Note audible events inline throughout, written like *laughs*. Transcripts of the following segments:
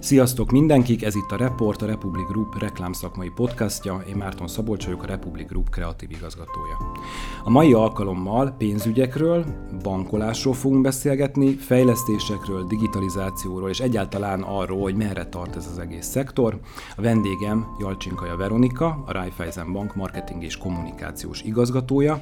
Sziasztok mindenkik, ez itt a Report, a Republic Group reklámszakmai podcastja, én Márton Szabolcs vagyok, a Republic Group kreatív igazgatója. A mai alkalommal pénzügyekről, bankolásról fogunk beszélgetni, fejlesztésekről, digitalizációról és egyáltalán arról, hogy merre tart ez az egész szektor. A vendégem Jalcsinkaja Veronika, a Raiffeisen Bank marketing és kommunikációs igazgatója,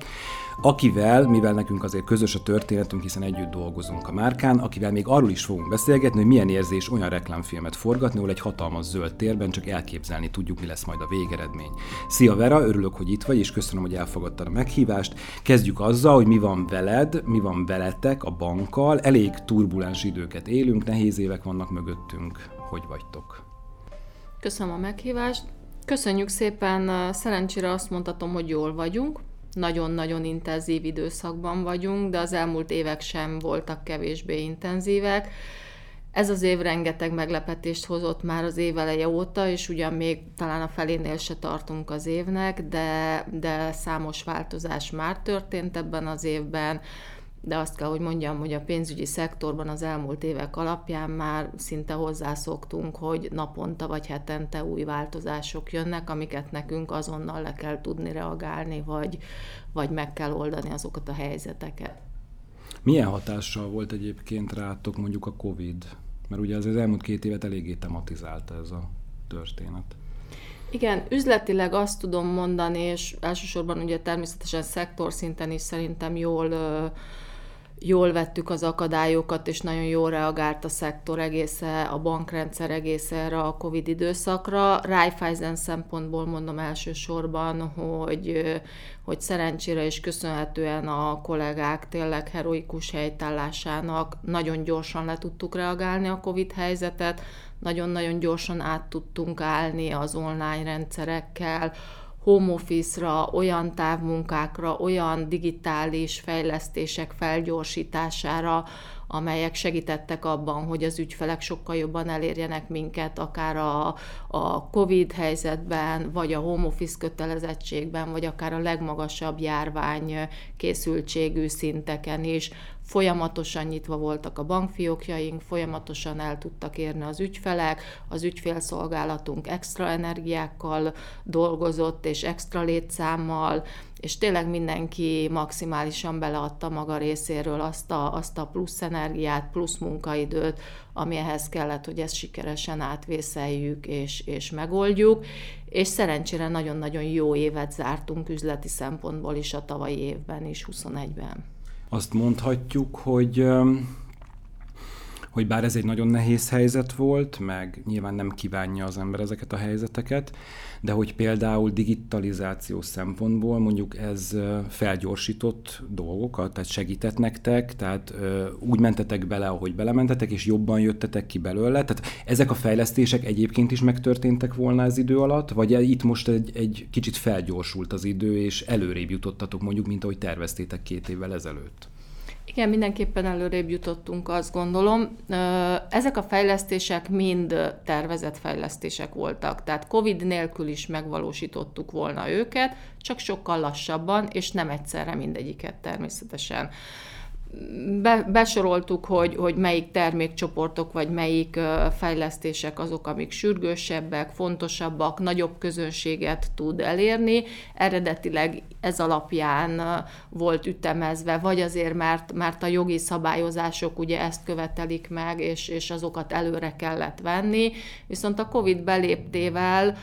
akivel, mivel nekünk azért közös a történetünk, hiszen együtt dolgozunk a márkán, akivel még arról is fogunk beszélgetni, hogy milyen érzés olyan reklámfilmet forgatni, ahol egy hatalmas zöld térben csak elképzelni tudjuk, mi lesz majd a végeredmény. Szia Vera, örülök, hogy itt vagy, és köszönöm, hogy elfogadtad a meghívást. Kezdjük azzal, hogy mi van veled, mi van veletek a bankkal. Elég turbulens időket élünk, nehéz évek vannak mögöttünk. Hogy vagytok? Köszönöm a meghívást. Köszönjük szépen, szerencsére azt mondhatom, hogy jól vagyunk nagyon-nagyon intenzív időszakban vagyunk, de az elmúlt évek sem voltak kevésbé intenzívek. Ez az év rengeteg meglepetést hozott már az év eleje óta, és ugyan még talán a felénél se tartunk az évnek, de, de számos változás már történt ebben az évben de azt kell, hogy mondjam, hogy a pénzügyi szektorban az elmúlt évek alapján már szinte hozzászoktunk, hogy naponta vagy hetente új változások jönnek, amiket nekünk azonnal le kell tudni reagálni, vagy, vagy meg kell oldani azokat a helyzeteket. Milyen hatással volt egyébként rátok mondjuk a COVID? Mert ugye az, elmúlt két évet eléggé tematizálta ez a történet. Igen, üzletileg azt tudom mondani, és elsősorban ugye természetesen szektor szinten is szerintem jól jól vettük az akadályokat, és nagyon jól reagált a szektor egésze, a bankrendszer egésze erre a Covid időszakra. Raiffeisen szempontból mondom elsősorban, hogy, hogy szerencsére és köszönhetően a kollégák tényleg heroikus helytállásának nagyon gyorsan le tudtuk reagálni a Covid helyzetet, nagyon-nagyon gyorsan át tudtunk állni az online rendszerekkel, home office-ra, olyan távmunkákra, olyan digitális fejlesztések felgyorsítására, amelyek segítettek abban, hogy az ügyfelek sokkal jobban elérjenek minket, akár a, a COVID helyzetben, vagy a home office kötelezettségben, vagy akár a legmagasabb járvány készültségű szinteken is. Folyamatosan nyitva voltak a bankfiókjaink, folyamatosan el tudtak érni az ügyfelek, az ügyfélszolgálatunk extra energiákkal dolgozott, és extra létszámmal, és tényleg mindenki maximálisan beleadta maga részéről azt a, azt a plusz energiát, plusz munkaidőt, ami ehhez kellett, hogy ezt sikeresen átvészeljük és, és megoldjuk, és szerencsére nagyon-nagyon jó évet zártunk üzleti szempontból is a tavalyi évben is, 21-ben. Azt mondhatjuk, hogy hogy bár ez egy nagyon nehéz helyzet volt, meg nyilván nem kívánja az ember ezeket a helyzeteket, de hogy például digitalizáció szempontból mondjuk ez felgyorsított dolgokat, tehát segített nektek, tehát úgy mentetek bele, ahogy belementetek, és jobban jöttetek ki belőle. Tehát ezek a fejlesztések egyébként is megtörténtek volna az idő alatt, vagy itt most egy, egy kicsit felgyorsult az idő, és előrébb jutottatok mondjuk, mint ahogy terveztétek két évvel ezelőtt? Igen, mindenképpen előrébb jutottunk, azt gondolom. Ezek a fejlesztések mind tervezett fejlesztések voltak, tehát COVID nélkül is megvalósítottuk volna őket, csak sokkal lassabban, és nem egyszerre mindegyiket természetesen be, besoroltuk, hogy, hogy melyik termékcsoportok vagy melyik fejlesztések azok, amik sürgősebbek, fontosabbak, nagyobb közönséget tud elérni. Eredetileg ez alapján volt ütemezve, vagy azért, mert, mert a jogi szabályozások ugye ezt követelik meg, és, és azokat előre kellett venni. Viszont a COVID beléptével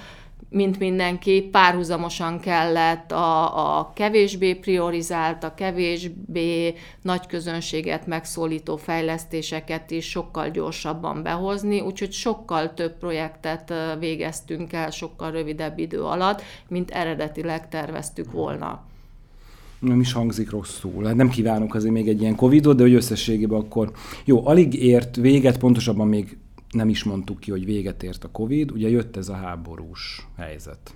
mint mindenki, párhuzamosan kellett a, a kevésbé priorizált, a kevésbé nagy közönséget megszólító fejlesztéseket is sokkal gyorsabban behozni, úgyhogy sokkal több projektet végeztünk el sokkal rövidebb idő alatt, mint eredetileg terveztük volna nem is hangzik rosszul. Hát nem kívánok azért még egy ilyen Covidot, de hogy összességében akkor jó, alig ért véget, pontosabban még nem is mondtuk ki, hogy véget ért a Covid, ugye jött ez a háborús helyzet.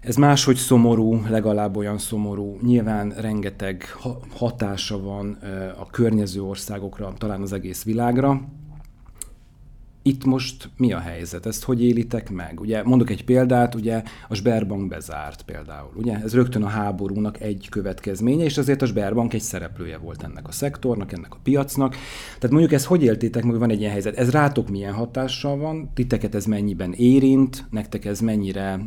Ez máshogy szomorú, legalább olyan szomorú. Nyilván rengeteg hatása van a környező országokra, talán az egész világra. Itt most mi a helyzet? Ezt hogy élitek meg? Ugye mondok egy példát, ugye a Sberbank bezárt például. Ugye ez rögtön a háborúnak egy következménye, és azért a Sberbank egy szereplője volt ennek a szektornak, ennek a piacnak. Tehát mondjuk ezt hogy éltétek meg, van egy ilyen helyzet? Ez rátok milyen hatással van? Titeket ez mennyiben érint? Nektek ez mennyire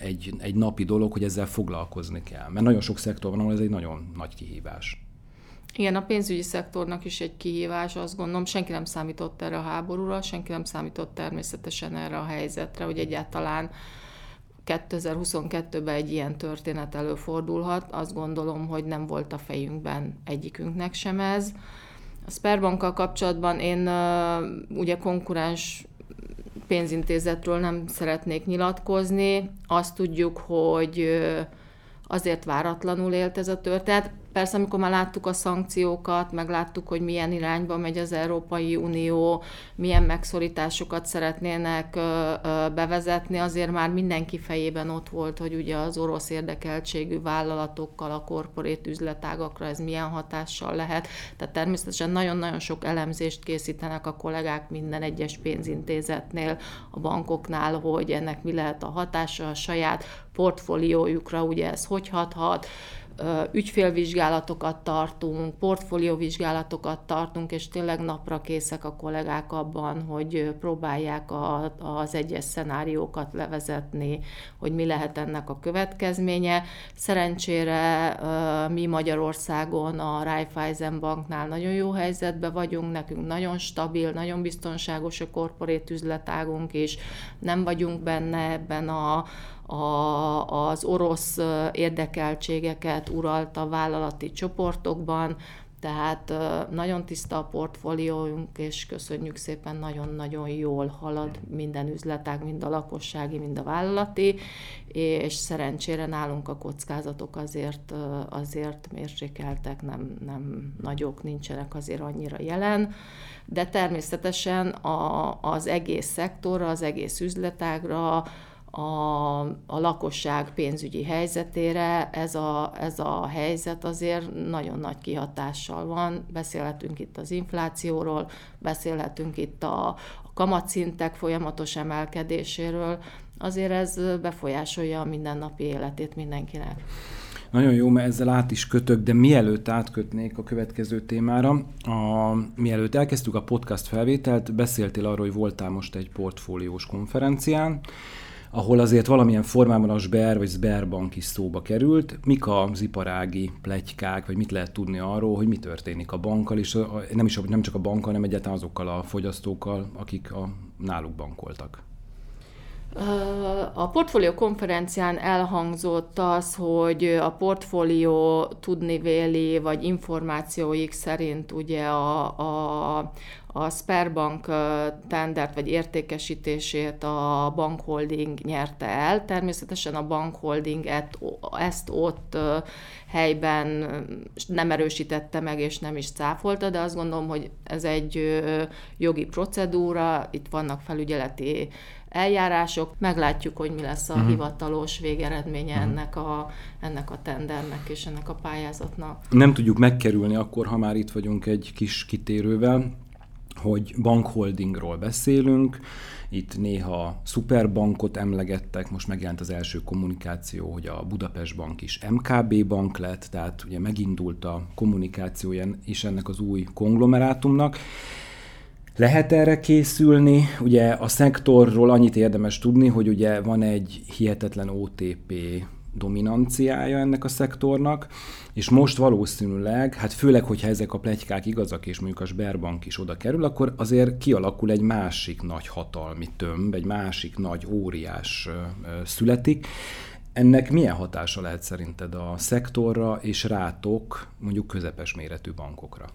egy, egy napi dolog, hogy ezzel foglalkozni kell? Mert nagyon sok szektor van, ahol ez egy nagyon nagy kihívás. Igen, a pénzügyi szektornak is egy kihívás, azt gondolom, senki nem számított erre a háborúra, senki nem számított természetesen erre a helyzetre, hogy egyáltalán 2022-ben egy ilyen történet előfordulhat. Azt gondolom, hogy nem volt a fejünkben egyikünknek sem ez. A Sperbankkal kapcsolatban én ugye konkurens pénzintézetről nem szeretnék nyilatkozni. Azt tudjuk, hogy azért váratlanul élt ez a történet. Persze, amikor már láttuk a szankciókat, meg láttuk, hogy milyen irányba megy az Európai Unió, milyen megszorításokat szeretnének bevezetni, azért már mindenki fejében ott volt, hogy ugye az orosz érdekeltségű vállalatokkal, a korporét üzletágakra ez milyen hatással lehet. Tehát természetesen nagyon-nagyon sok elemzést készítenek a kollégák minden egyes pénzintézetnél, a bankoknál, hogy ennek mi lehet a hatása a saját portfóliójukra, ugye ez hogy hathat, ügyfélvizsgálatokat tartunk, portfólióvizsgálatokat tartunk, és tényleg napra készek a kollégák abban, hogy próbálják a, az egyes szenáriókat levezetni, hogy mi lehet ennek a következménye. Szerencsére mi Magyarországon a Raiffeisen Banknál nagyon jó helyzetben vagyunk, nekünk nagyon stabil, nagyon biztonságos a korporét üzletágunk, és nem vagyunk benne ebben a, a, az orosz érdekeltségeket uralta vállalati csoportokban, tehát nagyon tiszta a portfólióunk, és köszönjük szépen, nagyon-nagyon jól halad minden üzletág, mind a lakossági, mind a vállalati, és szerencsére nálunk a kockázatok azért, azért mérsékeltek, nem, nem nagyok, nincsenek azért annyira jelen, de természetesen a, az egész szektorra, az egész üzletágra, a, a lakosság pénzügyi helyzetére ez a, ez a helyzet azért nagyon nagy kihatással van. Beszélhetünk itt az inflációról, beszélhetünk itt a, a kamatszintek folyamatos emelkedéséről, azért ez befolyásolja a mindennapi életét mindenkinek. Nagyon jó, mert ezzel át is kötök, de mielőtt átkötnék a következő témára, a, mielőtt elkezdtük a podcast felvételt, beszéltél arról, hogy voltál most egy portfóliós konferencián, ahol azért valamilyen formában a Sber vagy Sberbank is szóba került. Mik az iparági plegykák, vagy mit lehet tudni arról, hogy mi történik a bankkal, és nem, is, nem csak a bankkal, hanem egyáltalán azokkal a fogyasztókkal, akik a, náluk bankoltak? A portfólió konferencián elhangzott az, hogy a portfólió tudni véli, vagy információik szerint ugye a, a, a Sperbank tendert vagy értékesítését a bankholding nyerte el. Természetesen a bankholding ezt ott helyben nem erősítette meg, és nem is cáfolta, de azt gondolom, hogy ez egy jogi procedúra, itt vannak felügyeleti eljárások, meglátjuk, hogy mi lesz a uh-huh. hivatalos végeredménye uh-huh. ennek, a, ennek a tendernek és ennek a pályázatnak. Nem tudjuk megkerülni akkor, ha már itt vagyunk egy kis kitérővel, hogy bankholdingról beszélünk, itt néha szuperbankot emlegettek, most megjelent az első kommunikáció, hogy a Budapest Bank is MKB bank lett, tehát ugye megindult a kommunikációja is ennek az új konglomerátumnak. Lehet erre készülni? Ugye a szektorról annyit érdemes tudni, hogy ugye van egy hihetetlen OTP dominanciája ennek a szektornak, és most valószínűleg, hát főleg, hogyha ezek a plegykák igazak, és mondjuk a Sberbank is oda kerül, akkor azért kialakul egy másik nagy hatalmi tömb, egy másik nagy óriás születik. Ennek milyen hatása lehet szerinted a szektorra és rátok, mondjuk közepes méretű bankokra?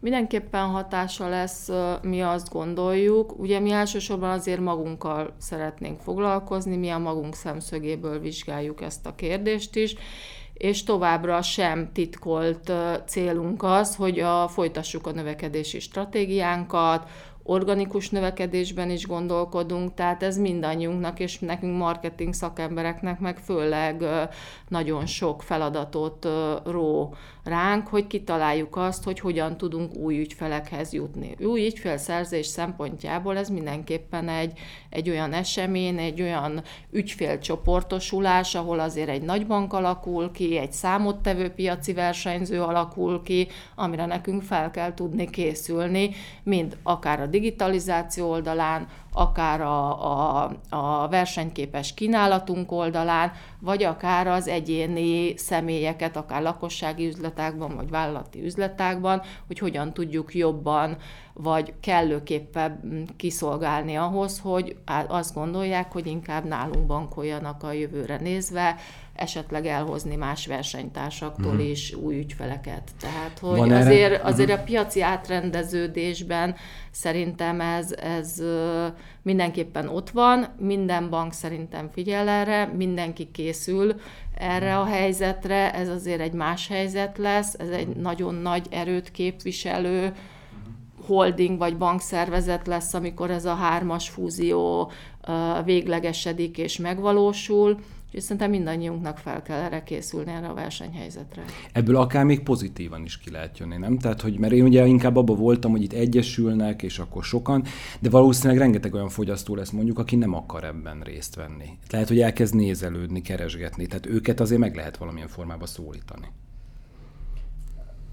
Mindenképpen hatása lesz, mi azt gondoljuk. Ugye mi elsősorban azért magunkkal szeretnénk foglalkozni, mi a magunk szemszögéből vizsgáljuk ezt a kérdést is, és továbbra sem titkolt célunk az, hogy a, folytassuk a növekedési stratégiánkat, organikus növekedésben is gondolkodunk, tehát ez mindannyiunknak, és nekünk marketing szakembereknek meg főleg nagyon sok feladatot ró ránk, hogy kitaláljuk azt, hogy hogyan tudunk új ügyfelekhez jutni. Új ügyfélszerzés szempontjából ez mindenképpen egy, egy olyan esemény, egy olyan ügyfélcsoportosulás, ahol azért egy nagy bank alakul ki, egy számottevő piaci versenyző alakul ki, amire nekünk fel kell tudni készülni, mind akár a digitalizáció oldalán, akár a, a, a versenyképes kínálatunk oldalán, vagy akár az egyéni személyeket, akár lakossági üzletákban, vagy vállalati üzletákban, hogy hogyan tudjuk jobban, vagy kellőképpen kiszolgálni ahhoz, hogy azt gondolják, hogy inkább nálunk bankoljanak a jövőre nézve, esetleg elhozni más versenytársaktól uh-huh. is új ügyfeleket. Tehát, hogy Van azért, erre? azért uh-huh. a piaci átrendeződésben szerintem ez, ez mindenképpen ott van, minden bank szerintem figyel erre, mindenki készül erre a helyzetre, ez azért egy más helyzet lesz, ez egy nagyon nagy erőt képviselő holding vagy bankszervezet lesz, amikor ez a hármas fúzió véglegesedik és megvalósul, és szerintem mindannyiunknak fel kell erre készülni, erre a versenyhelyzetre. Ebből akár még pozitívan is ki lehet jönni, nem? Tehát, hogy mert én ugye inkább abban voltam, hogy itt egyesülnek, és akkor sokan, de valószínűleg rengeteg olyan fogyasztó lesz mondjuk, aki nem akar ebben részt venni. Lehet, hogy elkezd nézelődni, keresgetni, tehát őket azért meg lehet valamilyen formában szólítani.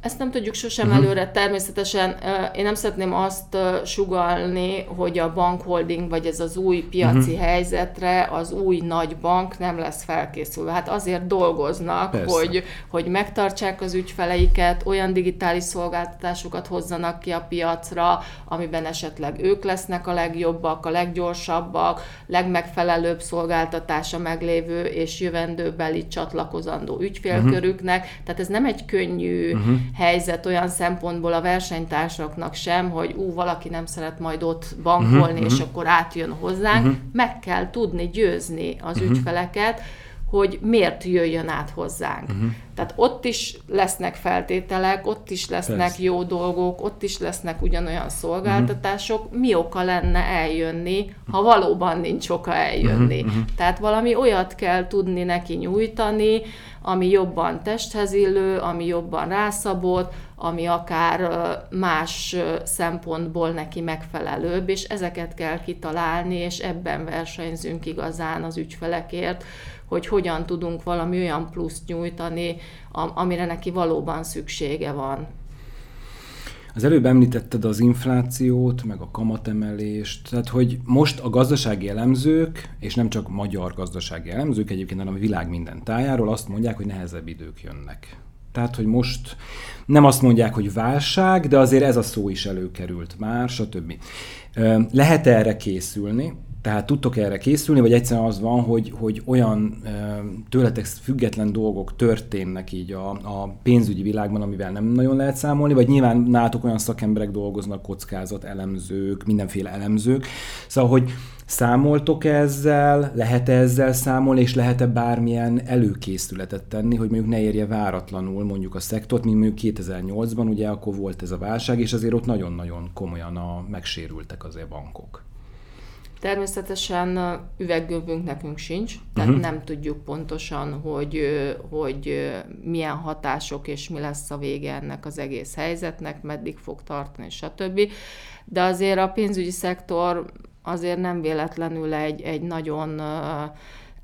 Ezt nem tudjuk sosem uh-huh. előre. Természetesen én nem szeretném azt sugalni, hogy a bankholding, vagy ez az új piaci uh-huh. helyzetre az új nagy bank nem lesz felkészülve. Hát azért dolgoznak, hogy, hogy megtartsák az ügyfeleiket, olyan digitális szolgáltatásokat hozzanak ki a piacra, amiben esetleg ők lesznek a legjobbak, a leggyorsabbak, legmegfelelőbb szolgáltatása meglévő és jövendőbeli csatlakozandó ügyfélkörüknek. Uh-huh. Tehát ez nem egy könnyű uh-huh helyzet olyan szempontból a versenytársaknak sem, hogy ú, valaki nem szeret majd ott bankolni, uh-huh, és uh-huh. akkor átjön hozzánk. Uh-huh. Meg kell tudni győzni az uh-huh. ügyfeleket, hogy miért jöjjön át hozzánk. Uh-huh. Tehát ott is lesznek feltételek, ott is lesznek Persze. jó dolgok, ott is lesznek ugyanolyan szolgáltatások. Uh-huh. Mi oka lenne eljönni, ha valóban nincs oka eljönni? Uh-huh. Tehát valami olyat kell tudni neki nyújtani, ami jobban testhez illő, ami jobban rászabott, ami akár más szempontból neki megfelelőbb, és ezeket kell kitalálni, és ebben versenyzünk igazán az ügyfelekért, hogy hogyan tudunk valami olyan pluszt nyújtani, amire neki valóban szüksége van. Az előbb említetted az inflációt, meg a kamatemelést, tehát hogy most a gazdasági elemzők, és nem csak magyar gazdasági elemzők egyébként, hanem a világ minden tájáról azt mondják, hogy nehezebb idők jönnek. Tehát, hogy most nem azt mondják, hogy válság, de azért ez a szó is előkerült már, stb. Lehet erre készülni, tehát tudtok erre készülni, vagy egyszerűen az van, hogy, hogy olyan tőletek független dolgok történnek így a, a pénzügyi világban, amivel nem nagyon lehet számolni, vagy nyilván nátok olyan szakemberek dolgoznak, kockázat elemzők, mindenféle elemzők. Szóval, hogy Számoltok ezzel, lehet -e ezzel számolni, és lehet-e bármilyen előkészületet tenni, hogy mondjuk ne érje váratlanul mondjuk a szektort, mint mondjuk 2008-ban, ugye akkor volt ez a válság, és azért ott nagyon-nagyon komolyan a, megsérültek azért bankok. Természetesen üveggömbünk nekünk sincs, tehát uh-huh. nem tudjuk pontosan, hogy, hogy milyen hatások és mi lesz a vége ennek az egész helyzetnek, meddig fog tartani, stb. De azért a pénzügyi szektor azért nem véletlenül egy, egy nagyon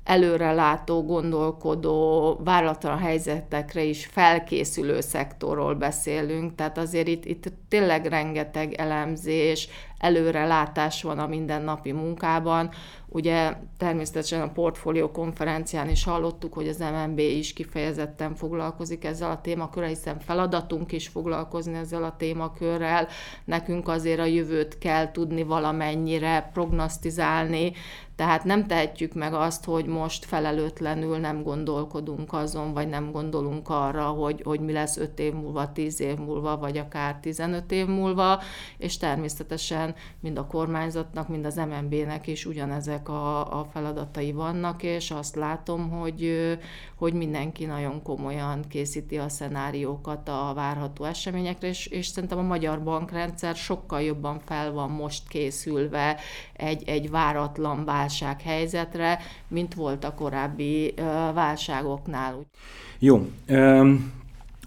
előrelátó, gondolkodó, vállalatlan helyzetekre is felkészülő szektorról beszélünk, tehát azért itt, itt tényleg rengeteg elemzés, előrelátás van a mindennapi munkában. Ugye természetesen a portfólió konferencián is hallottuk, hogy az MNB is kifejezetten foglalkozik ezzel a témakörrel, hiszen feladatunk is foglalkozni ezzel a témakörrel. Nekünk azért a jövőt kell tudni valamennyire prognosztizálni, tehát nem tehetjük meg azt, hogy most felelőtlenül nem gondolkodunk azon, vagy nem gondolunk arra, hogy, hogy mi lesz 5 év múlva, 10 év múlva, vagy akár 15 év múlva, és természetesen mind a kormányzatnak, mind az MNB-nek is ugyanezek ezek a, a feladatai vannak, és azt látom, hogy, hogy mindenki nagyon komolyan készíti a szenáriókat a várható eseményekre, és, és szerintem a magyar bankrendszer sokkal jobban fel van most készülve egy, egy váratlan válsághelyzetre, mint volt a korábbi válságoknál. Jó.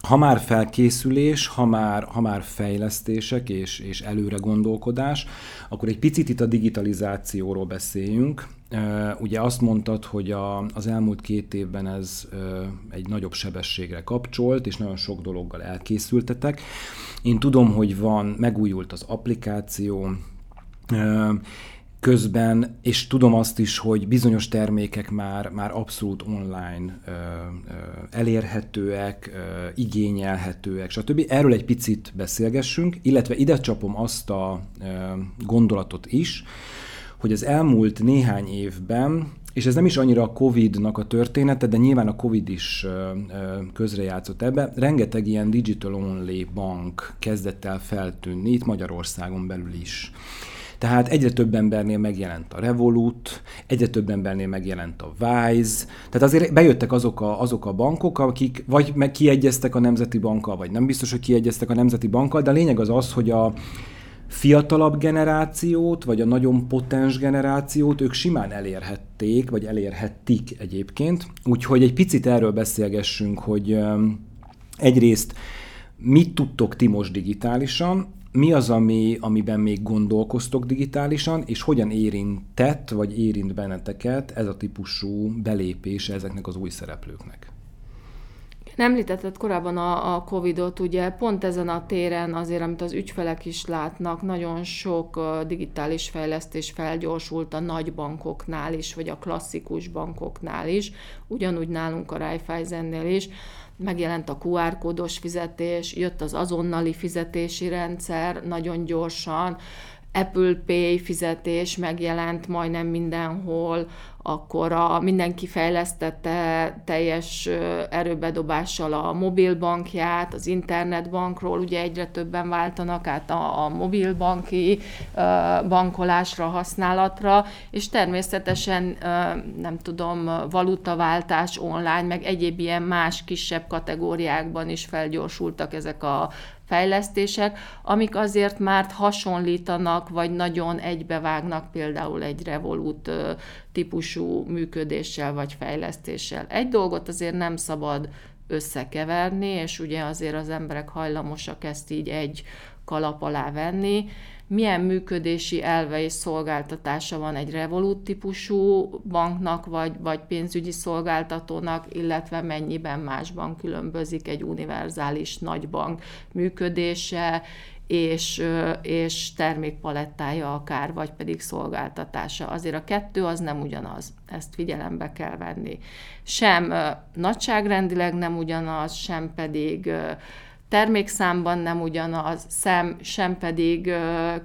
Ha már felkészülés, ha már, ha már fejlesztések és, és előre gondolkodás, akkor egy picit itt a digitalizációról beszéljünk. Ugye azt mondtad, hogy a, az elmúlt két évben ez egy nagyobb sebességre kapcsolt, és nagyon sok dologgal elkészültetek. Én tudom, hogy van, megújult az applikáció, közben, és tudom azt is, hogy bizonyos termékek már, már abszolút online ö, ö, elérhetőek, ö, igényelhetőek, stb. Erről egy picit beszélgessünk, illetve ide csapom azt a ö, gondolatot is, hogy az elmúlt néhány évben és ez nem is annyira a Covid-nak a története, de nyilván a Covid is közrejátszott ebbe. Rengeteg ilyen digital only bank kezdett el feltűnni, itt Magyarországon belül is. Tehát egyre több embernél megjelent a Revolut, egyre több embernél megjelent a Wise, tehát azért bejöttek azok a, azok a bankok, akik vagy meg kiegyeztek a Nemzeti Bankkal, vagy nem biztos, hogy kiegyeztek a Nemzeti Bankkal, de a lényeg az az, hogy a fiatalabb generációt, vagy a nagyon potens generációt ők simán elérhették, vagy elérhettik egyébként. Úgyhogy egy picit erről beszélgessünk, hogy egyrészt mit tudtok ti most digitálisan, mi az, ami, amiben még gondolkoztok digitálisan, és hogyan érintett, vagy érint benneteket ez a típusú belépés ezeknek az új szereplőknek? Említetted korábban a, a Covid-ot, ugye pont ezen a téren azért, amit az ügyfelek is látnak, nagyon sok digitális fejlesztés felgyorsult a nagy bankoknál is, vagy a klasszikus bankoknál is, ugyanúgy nálunk a Raiffeisennél is. Megjelent a QR kódos fizetés, jött az azonnali fizetési rendszer nagyon gyorsan, Apple Pay fizetés megjelent majdnem mindenhol, akkor a, mindenki fejlesztette teljes erőbedobással a mobilbankját, az internetbankról ugye egyre többen váltanak át a, a mobilbanki bankolásra, használatra, és természetesen nem tudom, valutaváltás online, meg egyéb ilyen más kisebb kategóriákban is felgyorsultak ezek a fejlesztések, amik azért már hasonlítanak, vagy nagyon egybevágnak például egy Revolut típusú működéssel vagy fejlesztéssel. Egy dolgot azért nem szabad összekeverni, és ugye azért az emberek hajlamosak ezt így egy kalap alá venni, milyen működési elve és szolgáltatása van egy Revolut típusú banknak, vagy, vagy pénzügyi szolgáltatónak, illetve mennyiben másban különbözik egy univerzális nagybank működése, és, és termékpalettája akár, vagy pedig szolgáltatása. Azért a kettő az nem ugyanaz, ezt figyelembe kell venni. Sem nagyságrendileg nem ugyanaz, sem pedig termékszámban nem ugyanaz, szem, sem pedig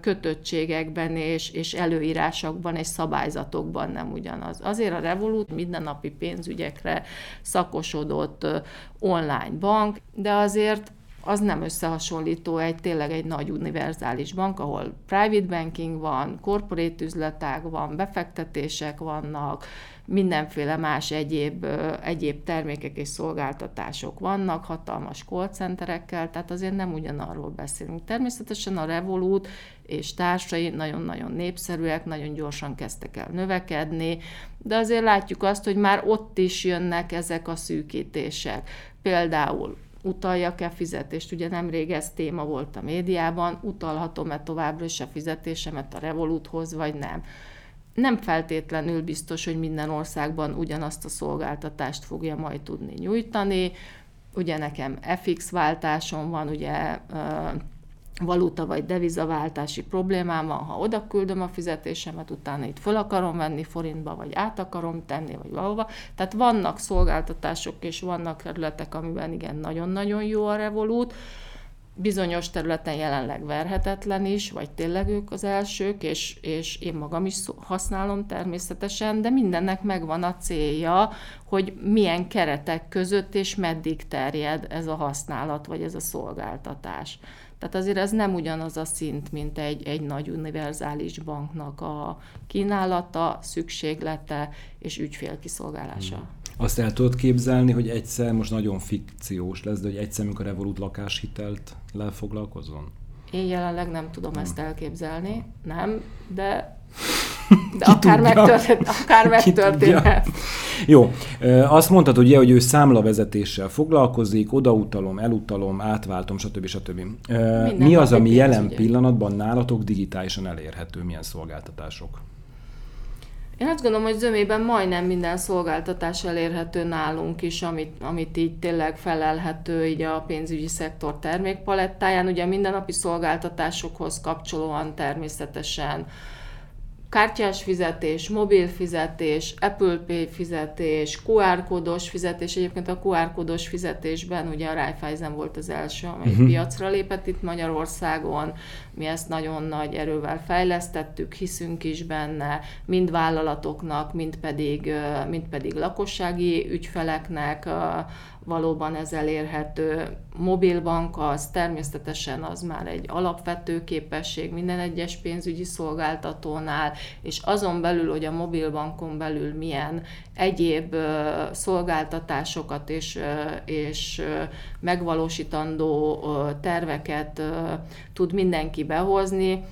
kötöttségekben és, és előírásokban és szabályzatokban nem ugyanaz. Azért a Revolut mindennapi pénzügyekre szakosodott online bank, de azért az nem összehasonlító egy tényleg egy nagy univerzális bank, ahol private banking van, corporate üzletág van, befektetések vannak, mindenféle más egyéb, egyéb termékek és szolgáltatások vannak, hatalmas callcenterekkel, tehát azért nem ugyanarról beszélünk. Természetesen a Revolut és társai nagyon-nagyon népszerűek, nagyon gyorsan kezdtek el növekedni, de azért látjuk azt, hogy már ott is jönnek ezek a szűkítések. Például utaljak-e fizetést, ugye nemrég ez téma volt a médiában, utalhatom-e továbbra is a fizetésemet a Revoluthoz, vagy nem nem feltétlenül biztos, hogy minden országban ugyanazt a szolgáltatást fogja majd tudni nyújtani. Ugye nekem FX váltásom van, ugye valuta vagy devizaváltási problémám van, ha oda küldöm a fizetésemet, utána itt föl akarom venni forintba, vagy át akarom tenni, vagy valahova. Tehát vannak szolgáltatások és vannak területek, amiben igen, nagyon-nagyon jó a Revolut, bizonyos területen jelenleg verhetetlen is, vagy tényleg ők az elsők, és, és én magam is használom természetesen, de mindennek megvan a célja, hogy milyen keretek között és meddig terjed ez a használat, vagy ez a szolgáltatás. Tehát azért ez nem ugyanaz a szint, mint egy, egy nagy univerzális banknak a kínálata, szükséglete és ügyfélkiszolgálása. Hmm. Azt el tudod képzelni, hogy egyszer, most nagyon fikciós lesz, de hogy egyszer, amikor Revolut lakáshitelt lefoglalkozon? Én jelenleg nem tudom hmm. ezt elképzelni, nem, de de akár, megtörtént, akár *laughs* megtörténhet. Jó, azt mondtad ugye, hogy ő számlavezetéssel foglalkozik, odautalom, elutalom, átváltom, stb. stb. Minden Mi az, ami jelen pillanatban nálatok digitálisan elérhető, milyen szolgáltatások? Én azt gondolom, hogy zömében majdnem minden szolgáltatás elérhető nálunk is, amit, amit így tényleg felelhető így a pénzügyi szektor termékpalettáján. Ugye mindennapi szolgáltatásokhoz kapcsolóan természetesen kártyás fizetés, mobil fizetés, Apple Pay fizetés, QR kódos fizetés. Egyébként a QR kódos fizetésben ugye a Raiffeisen volt az első, amely uh-huh. piacra lépett itt Magyarországon. Mi ezt nagyon nagy erővel fejlesztettük, hiszünk is benne, mind vállalatoknak, mind pedig, mind pedig lakossági ügyfeleknek valóban ez elérhető. Mobilbank az természetesen az már egy alapvető képesség minden egyes pénzügyi szolgáltatónál, és azon belül, hogy a mobilbankon belül milyen egyéb szolgáltatásokat és, és megvalósítandó terveket tud mindenki behozni,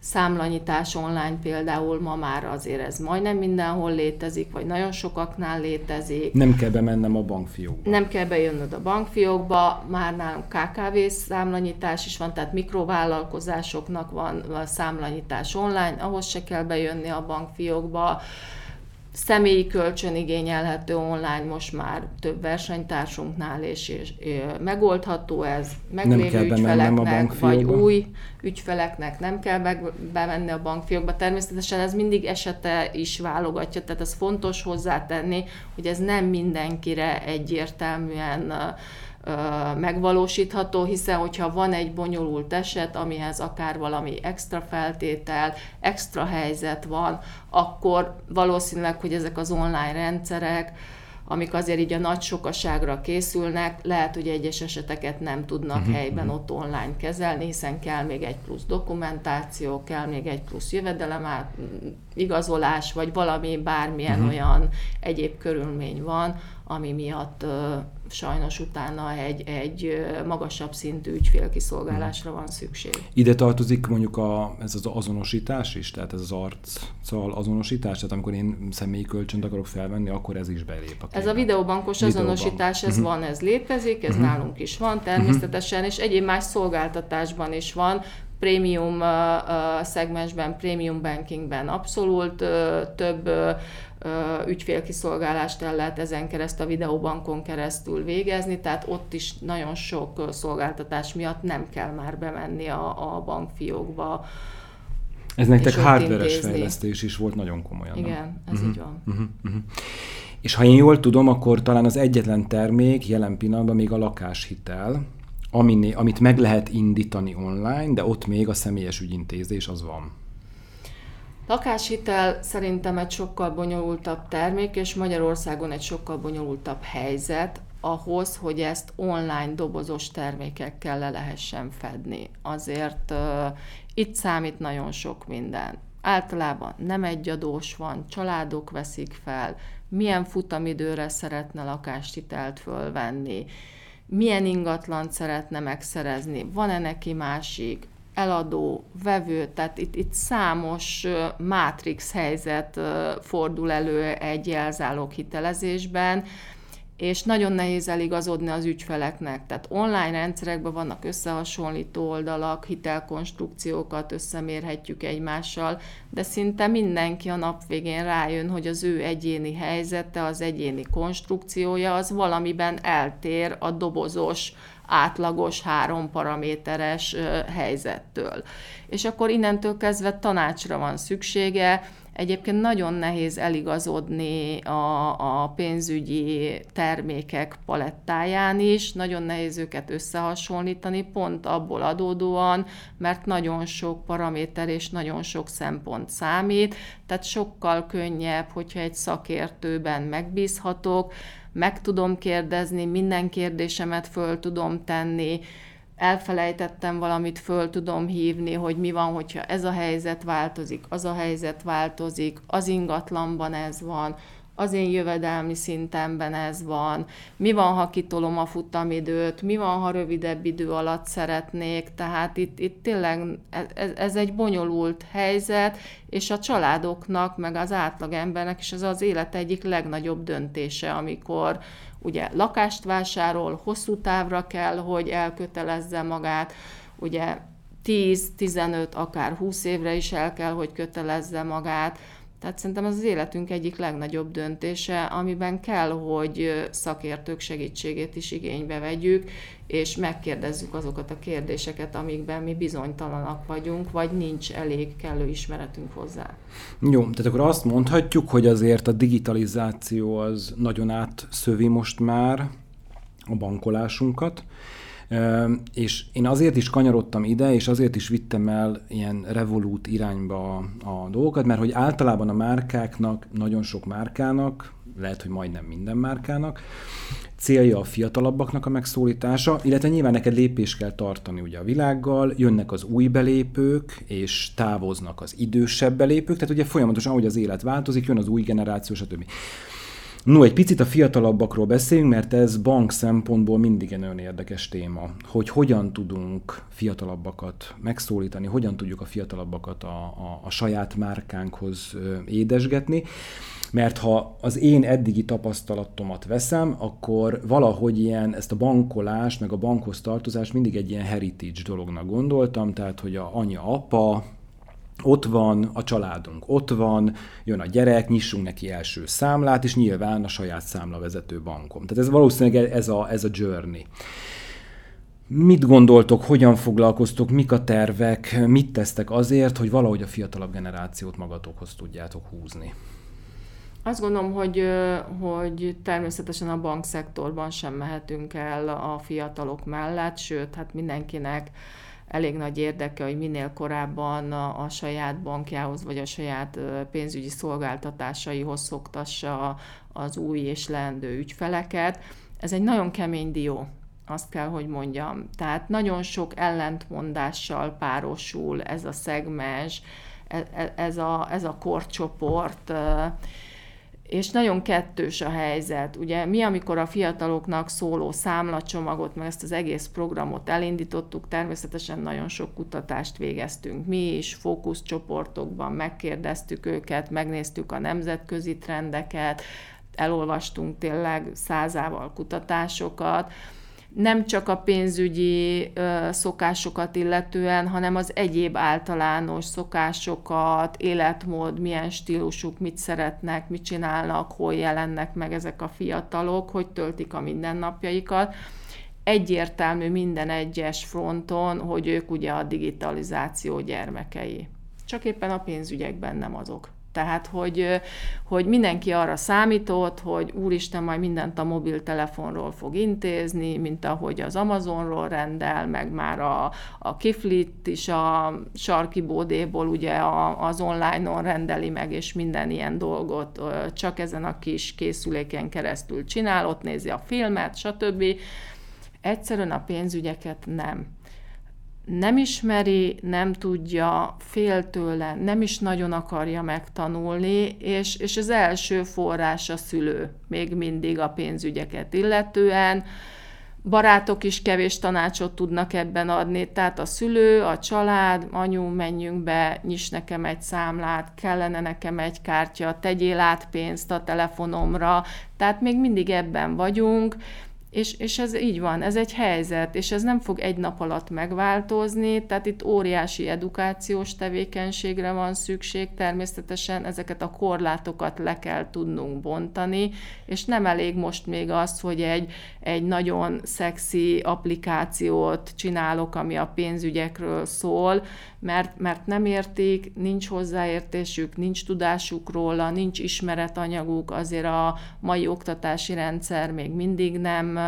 számlanyítás online például ma már azért ez majdnem mindenhol létezik, vagy nagyon sokaknál létezik. Nem kell bemennem a bankfiókba. Nem kell bejönnöd a bankfiókba, már nálunk KKV számlanyítás is van, tehát mikrovállalkozásoknak van számlanyítás online, ahhoz se kell bejönni a bankfiókba személyi kölcsön igényelhető online most már több versenytársunknál, és, és, és megoldható ez, meglévő ügyfeleknek, vagy új ügyfeleknek nem kell meg, bevenni a bankfiókba. Természetesen ez mindig esete is válogatja, tehát ez fontos hozzátenni, hogy ez nem mindenkire egyértelműen uh, megvalósítható, hiszen hogyha van egy bonyolult eset, amihez akár valami extra feltétel, extra helyzet van, akkor valószínűleg, hogy ezek az online rendszerek, amik azért így a nagy sokaságra készülnek, lehet, hogy egyes eseteket nem tudnak uh-huh. helyben mhm. ott online kezelni, hiszen kell még egy plusz dokumentáció, kell még egy plusz jövedelem igazolás, vagy valami bármilyen uh-huh. olyan egyéb körülmény van, ami miatt sajnos utána egy, egy magasabb szintű ügyfélkiszolgálásra van szükség. Ide tartozik mondjuk a, ez az azonosítás is, tehát ez az arccal azonosítás, tehát amikor én személyi kölcsönt akarok felvenni, akkor ez is belép. A ez a videóbankos Videóbank. azonosítás, ez uh-huh. van, ez létezik, ez uh-huh. nálunk is van természetesen, uh-huh. és egyéb más szolgáltatásban is van, prémium szegmensben, prémium bankingben abszolút több ügyfélkiszolgálást el lehet ezen keresztül, a videóbankon keresztül végezni, tehát ott is nagyon sok szolgáltatás miatt nem kell már bemenni a, a bankfiókba. Ez nektek hardveres fejlesztés is volt nagyon komolyan. Igen, nem? ez uh-huh. így van. Uh-huh. Uh-huh. És ha én jól tudom, akkor talán az egyetlen termék jelen pillanatban még a lakáshitel, amit meg lehet indítani online, de ott még a személyes ügyintézés az van. Lakáshitel szerintem egy sokkal bonyolultabb termék, és Magyarországon egy sokkal bonyolultabb helyzet ahhoz, hogy ezt online dobozos termékekkel le lehessen fedni. Azért uh, itt számít nagyon sok minden. Általában nem egy adós van, családok veszik fel, milyen futamidőre szeretne lakáshitelt fölvenni, milyen ingatlant szeretne megszerezni, van-e neki másik, eladó, vevő, tehát itt, itt számos mátrix helyzet fordul elő egy jelzálók hitelezésben, és nagyon nehéz eligazodni az ügyfeleknek. Tehát online rendszerekben vannak összehasonlító oldalak, hitelkonstrukciókat összemérhetjük egymással, de szinte mindenki a nap végén rájön, hogy az ő egyéni helyzete, az egyéni konstrukciója az valamiben eltér a dobozos átlagos három paraméteres helyzettől. És akkor innentől kezdve tanácsra van szüksége, Egyébként nagyon nehéz eligazodni a, a pénzügyi termékek palettáján is, nagyon nehéz őket összehasonlítani, pont abból adódóan, mert nagyon sok paraméter és nagyon sok szempont számít, tehát sokkal könnyebb, hogyha egy szakértőben megbízhatok, meg tudom kérdezni, minden kérdésemet föl tudom tenni, elfelejtettem valamit, föl tudom hívni, hogy mi van, hogyha ez a helyzet változik, az a helyzet változik, az ingatlanban ez van, az én jövedelmi szintemben ez van, mi van, ha kitolom a futamidőt, mi van, ha rövidebb idő alatt szeretnék, tehát itt, itt tényleg ez, ez egy bonyolult helyzet, és a családoknak, meg az átlagembernek is ez az élet egyik legnagyobb döntése, amikor ugye lakást vásárol, hosszú távra kell, hogy elkötelezze magát, ugye 10-15, akár 20 évre is el kell, hogy kötelezze magát, tehát szerintem ez az életünk egyik legnagyobb döntése, amiben kell, hogy szakértők segítségét is igénybe vegyük, és megkérdezzük azokat a kérdéseket, amikben mi bizonytalanak vagyunk, vagy nincs elég kellő ismeretünk hozzá. Jó, tehát akkor azt mondhatjuk, hogy azért a digitalizáció az nagyon átszövi most már a bankolásunkat, és én azért is kanyarodtam ide, és azért is vittem el ilyen revolút irányba a dolgokat, mert hogy általában a márkáknak, nagyon sok márkának, lehet, hogy majdnem minden márkának, célja a fiatalabbaknak a megszólítása, illetve nyilván neked lépés kell tartani ugye a világgal, jönnek az új belépők, és távoznak az idősebb belépők, tehát ugye folyamatosan, ahogy az élet változik, jön az új generáció, stb. No, egy picit a fiatalabbakról beszéljünk, mert ez bank szempontból mindig egy nagyon érdekes téma, hogy hogyan tudunk fiatalabbakat megszólítani, hogyan tudjuk a fiatalabbakat a, a, a saját márkánkhoz édesgetni. Mert ha az én eddigi tapasztalatomat veszem, akkor valahogy ilyen ezt a bankolást, meg a bankhoz tartozást mindig egy ilyen heritage dolognak gondoltam, tehát hogy a anya, apa, ott van, a családunk ott van, jön a gyerek, nyissunk neki első számlát, és nyilván a saját számlavezető bankom. Tehát ez valószínűleg ez a, ez a journey. Mit gondoltok, hogyan foglalkoztok, mik a tervek, mit tesztek azért, hogy valahogy a fiatalabb generációt magatokhoz tudjátok húzni? Azt gondolom, hogy, hogy természetesen a bankszektorban sem mehetünk el a fiatalok mellett, sőt, hát mindenkinek elég nagy érdeke, hogy minél korábban a, a saját bankjához vagy a saját pénzügyi szolgáltatásaihoz szoktassa az új és leendő ügyfeleket. Ez egy nagyon kemény dió, azt kell, hogy mondjam. Tehát nagyon sok ellentmondással párosul ez a szegmens, e, e, ez a, ez a korcsoport, és nagyon kettős a helyzet. Ugye mi, amikor a fiataloknak szóló számlacsomagot, meg ezt az egész programot elindítottuk, természetesen nagyon sok kutatást végeztünk. Mi is fókuszcsoportokban megkérdeztük őket, megnéztük a nemzetközi trendeket, elolvastunk tényleg százával kutatásokat, nem csak a pénzügyi szokásokat illetően, hanem az egyéb általános szokásokat, életmód, milyen stílusuk, mit szeretnek, mit csinálnak, hol jelennek meg ezek a fiatalok, hogy töltik a mindennapjaikat. Egyértelmű minden egyes fronton, hogy ők ugye a digitalizáció gyermekei. Csak éppen a pénzügyekben nem azok. Tehát, hogy, hogy mindenki arra számított, hogy úristen majd mindent a mobiltelefonról fog intézni, mint ahogy az Amazonról rendel, meg már a, a Kiflit is a sarki bódéból ugye a, az online-on rendeli meg, és minden ilyen dolgot csak ezen a kis készüléken keresztül csinál, ott nézi a filmet, stb. Egyszerűen a pénzügyeket nem nem ismeri, nem tudja, fél tőle, nem is nagyon akarja megtanulni, és, és az első forrás a szülő, még mindig a pénzügyeket illetően. Barátok is kevés tanácsot tudnak ebben adni, tehát a szülő, a család, anyu, menjünk be, nyiss nekem egy számlát, kellene nekem egy kártya, tegyél át pénzt a telefonomra, tehát még mindig ebben vagyunk, És, és ez így van, ez egy helyzet, és ez nem fog egy nap alatt megváltozni, tehát itt óriási edukációs tevékenységre van szükség, természetesen ezeket a korlátokat le kell tudnunk bontani, és nem elég most még az, hogy egy, egy nagyon szexi applikációt csinálok, ami a pénzügyekről szól, mert, mert nem értik, nincs hozzáértésük, nincs tudásuk róla, nincs ismeretanyaguk, azért a mai oktatási rendszer még mindig nem,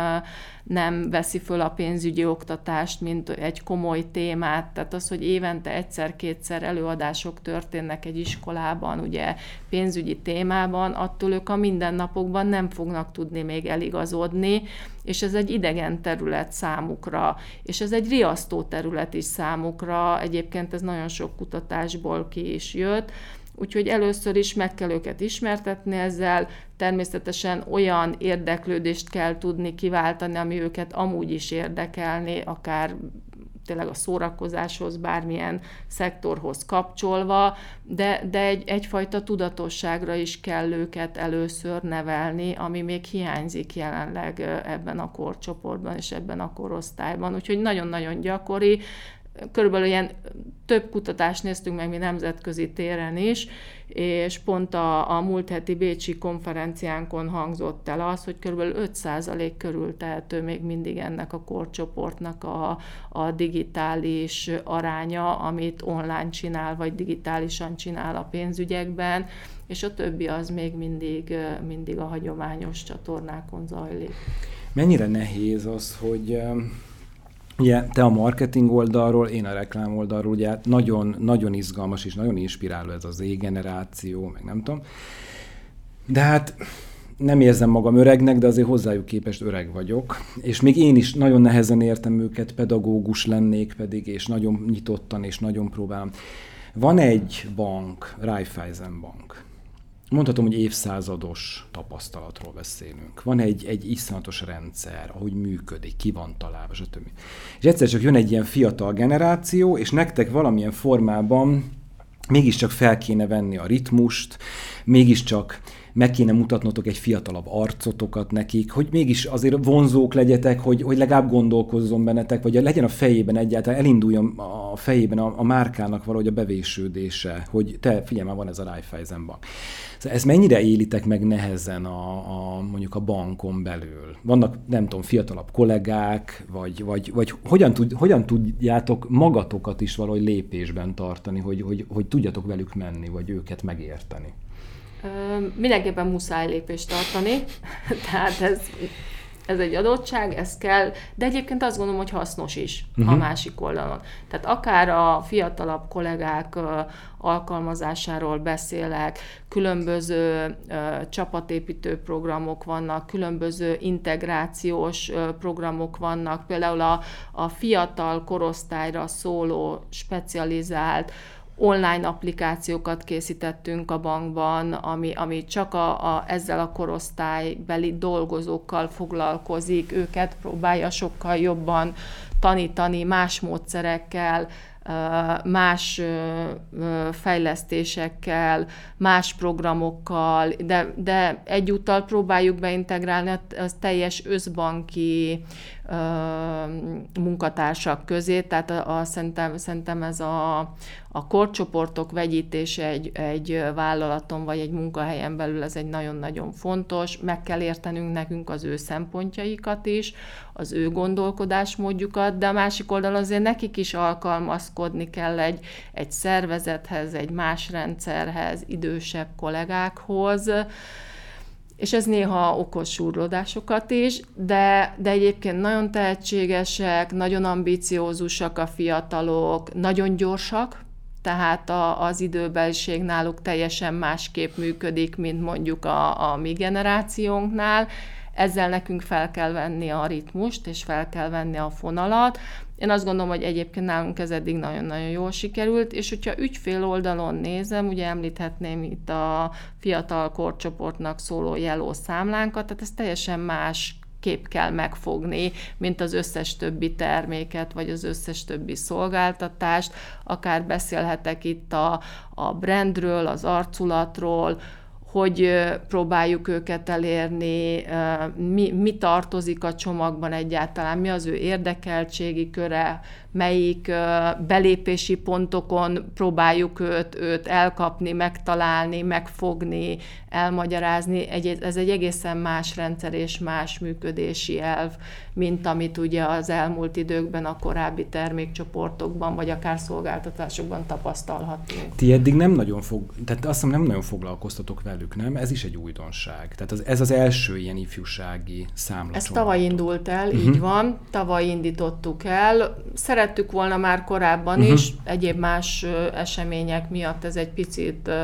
nem veszi föl a pénzügyi oktatást, mint egy komoly témát, tehát az, hogy évente egyszer-kétszer előadások történnek egy iskolában, ugye pénzügyi témában, attól ők a mindennapokban nem fognak tudni még eligazodni, és ez egy idegen terület számukra, és ez egy riasztó terület is számukra, egyébként ez nagyon sok kutatásból ki is jött, Úgyhogy először is meg kell őket ismertetni ezzel, természetesen olyan érdeklődést kell tudni kiváltani, ami őket amúgy is érdekelni, akár tényleg a szórakozáshoz, bármilyen szektorhoz kapcsolva, de, de egy, egyfajta tudatosságra is kell őket először nevelni, ami még hiányzik jelenleg ebben a korcsoportban és ebben a korosztályban. Úgyhogy nagyon-nagyon gyakori, körülbelül ilyen több kutatást néztünk meg mi nemzetközi téren is, és pont a, a múlt heti Bécsi konferenciánkon hangzott el az, hogy kb. 5% körül tehető még mindig ennek a korcsoportnak a, a digitális aránya, amit online csinál, vagy digitálisan csinál a pénzügyekben, és a többi az még mindig, mindig a hagyományos csatornákon zajlik. Mennyire nehéz az, hogy Ugye te a marketing oldalról, én a reklám oldalról, ugye nagyon, nagyon izgalmas és nagyon inspiráló ez az Z-generáció, meg nem tudom. De hát nem érzem magam öregnek, de azért hozzájuk képest öreg vagyok. És még én is nagyon nehezen értem őket, pedagógus lennék pedig, és nagyon nyitottan, és nagyon próbálom. Van egy bank, Raiffeisen Bank, mondhatom, hogy évszázados tapasztalatról beszélünk. Van egy, egy iszonyatos rendszer, ahogy működik, ki van találva, stb. És egyszer csak jön egy ilyen fiatal generáció, és nektek valamilyen formában mégiscsak fel kéne venni a ritmust, mégiscsak meg kéne mutatnotok egy fiatalabb arcotokat nekik, hogy mégis azért vonzók legyetek, hogy, hogy legalább gondolkozzon bennetek, vagy legyen a fejében egyáltalán, elinduljon a fejében a, a márkának valahogy a bevésődése, hogy te, figyelj már, van ez a Raiffeisen bank. Szóval ezt mennyire élitek meg nehezen a, a, mondjuk a bankon belül? Vannak, nem tudom, fiatalabb kollégák, vagy, vagy, vagy hogyan, tud, hogyan tudjátok magatokat is valahogy lépésben tartani, hogy, hogy, hogy tudjatok velük menni, vagy őket megérteni? Mindenképpen muszáj lépést tartani, *laughs* tehát ez, ez egy adottság, ez kell, de egyébként azt gondolom, hogy hasznos is uh-huh. a mhm. másik oldalon. Tehát akár a fiatalabb kollégák alkalmazásáról beszélek, különböző csapatépítő programok vannak, különböző integrációs programok vannak, például a, a fiatal korosztályra szóló specializált online applikációkat készítettünk a bankban, ami, ami csak a, a, ezzel a korosztálybeli dolgozókkal foglalkozik, őket próbálja sokkal jobban tanítani más módszerekkel, más fejlesztésekkel, más programokkal, de, de egyúttal próbáljuk beintegrálni a, teljes összbanki munkatársak közé, tehát a, a, szerintem, szerintem ez a, a korcsoportok vegyítése egy, egy vállalaton vagy egy munkahelyen belül ez egy nagyon-nagyon fontos, meg kell értenünk nekünk az ő szempontjaikat is, az ő gondolkodásmódjukat, de a másik oldalon azért nekik is alkalmazkodni kell egy, egy szervezethez, egy más rendszerhez, idősebb kollégákhoz, és ez néha okoz súrlódásokat is, de, de egyébként nagyon tehetségesek, nagyon ambiciózusak a fiatalok, nagyon gyorsak, tehát a, az időbeliség náluk teljesen másképp működik, mint mondjuk a, a mi generációnknál. Ezzel nekünk fel kell venni a ritmust, és fel kell venni a fonalat. Én azt gondolom, hogy egyébként nálunk ez eddig nagyon-nagyon jól sikerült, és hogyha ügyfél oldalon nézem, ugye említhetném itt a fiatal korcsoportnak szóló jeló számlánkat, tehát ez teljesen más kép kell megfogni, mint az összes többi terméket, vagy az összes többi szolgáltatást. Akár beszélhetek itt a, a brandről, az arculatról, hogy próbáljuk őket elérni, mi, mi tartozik a csomagban egyáltalán, mi az ő érdekeltségi köre, melyik belépési pontokon próbáljuk őt, őt elkapni, megtalálni, megfogni, elmagyarázni. Egy, ez egy egészen más rendszer és más működési elv, mint amit ugye az elmúlt időkben a korábbi termékcsoportokban, vagy akár szolgáltatásokban tapasztalhatunk. Ti eddig nem nagyon fog, tehát azt hiszem nem nagyon foglalkoztatok velük, nem? Ez is egy újdonság. Tehát az, ez az első ilyen ifjúsági számla. Ez tavaly indult el, uh-huh. így van. Tavaly indítottuk el. Szerettük volna már korábban uh-huh. is, egyéb más események miatt ez egy picit uh,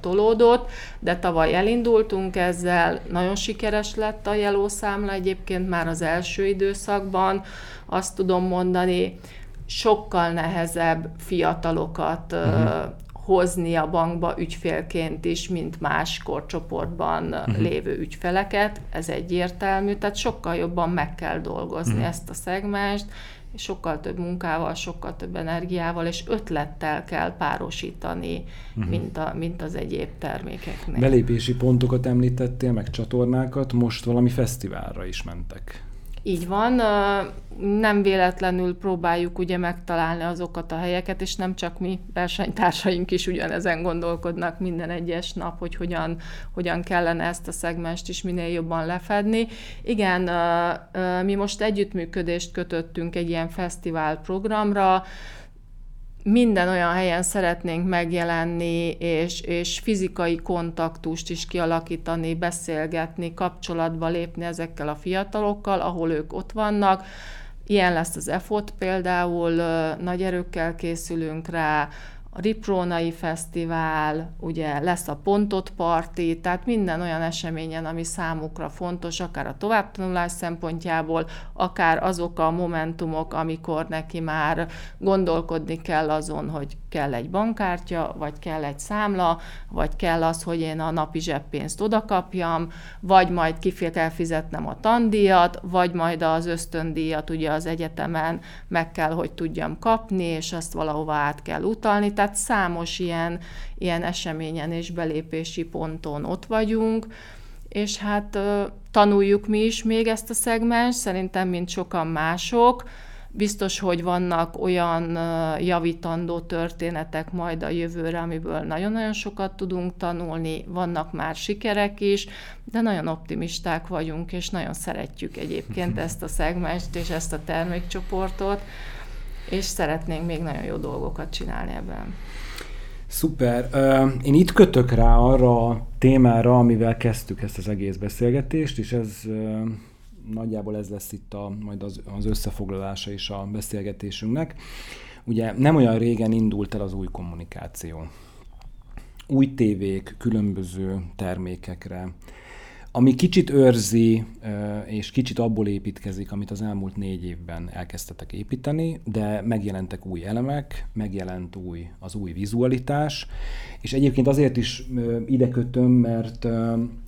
tolódott, de tavaly elindultunk ezzel. Nagyon sikeres lett a jelószámla egyébként már az első időszakban. Azt tudom mondani, sokkal nehezebb fiatalokat uh-huh hozni a bankba ügyfélként is, mint más korcsoportban uh-huh. lévő ügyfeleket, ez egyértelmű, tehát sokkal jobban meg kell dolgozni uh-huh. ezt a szegmást, sokkal több munkával, sokkal több energiával és ötlettel kell párosítani, uh-huh. mint, a, mint az egyéb termékeknél. Belépési pontokat említettél, meg csatornákat, most valami fesztiválra is mentek. Így van, nem véletlenül próbáljuk ugye megtalálni azokat a helyeket, és nem csak mi, versenytársaink is ugyanezen gondolkodnak minden egyes nap, hogy hogyan, hogyan kellene ezt a szegmest is minél jobban lefedni. Igen, mi most együttműködést kötöttünk egy ilyen fesztivál programra, minden olyan helyen szeretnénk megjelenni, és, és fizikai kontaktust is kialakítani, beszélgetni, kapcsolatba lépni ezekkel a fiatalokkal, ahol ők ott vannak. Ilyen lesz az EFOT például, nagy erőkkel készülünk rá, a Riprónai Fesztivál, ugye lesz a Pontot Parti, tehát minden olyan eseményen, ami számukra fontos, akár a továbbtanulás szempontjából, akár azok a momentumok, amikor neki már gondolkodni kell azon, hogy kell egy bankkártya, vagy kell egy számla, vagy kell az, hogy én a napi zseppénzt odakapjam, vagy majd kifél kell fizetnem a tandíjat, vagy majd az ösztöndíjat ugye az egyetemen meg kell, hogy tudjam kapni, és azt valahova át kell utalni. Tehát számos ilyen, ilyen eseményen és belépési ponton ott vagyunk, és hát tanuljuk mi is még ezt a szegmens, szerintem, mint sokan mások, Biztos, hogy vannak olyan javítandó történetek majd a jövőre, amiből nagyon-nagyon sokat tudunk tanulni, vannak már sikerek is, de nagyon optimisták vagyunk, és nagyon szeretjük egyébként *laughs* ezt a szegmest és ezt a termékcsoportot, és szeretnénk még nagyon jó dolgokat csinálni ebben. Szuper. Én itt kötök rá arra a témára, amivel kezdtük ezt az egész beszélgetést, és ez nagyjából ez lesz itt a, majd az, az összefoglalása is a beszélgetésünknek. Ugye nem olyan régen indult el az új kommunikáció. Új tévék, különböző termékekre, ami kicsit őrzi, és kicsit abból építkezik, amit az elmúlt négy évben elkezdtetek építeni, de megjelentek új elemek, megjelent új, az új vizualitás, és egyébként azért is ide kötöm, mert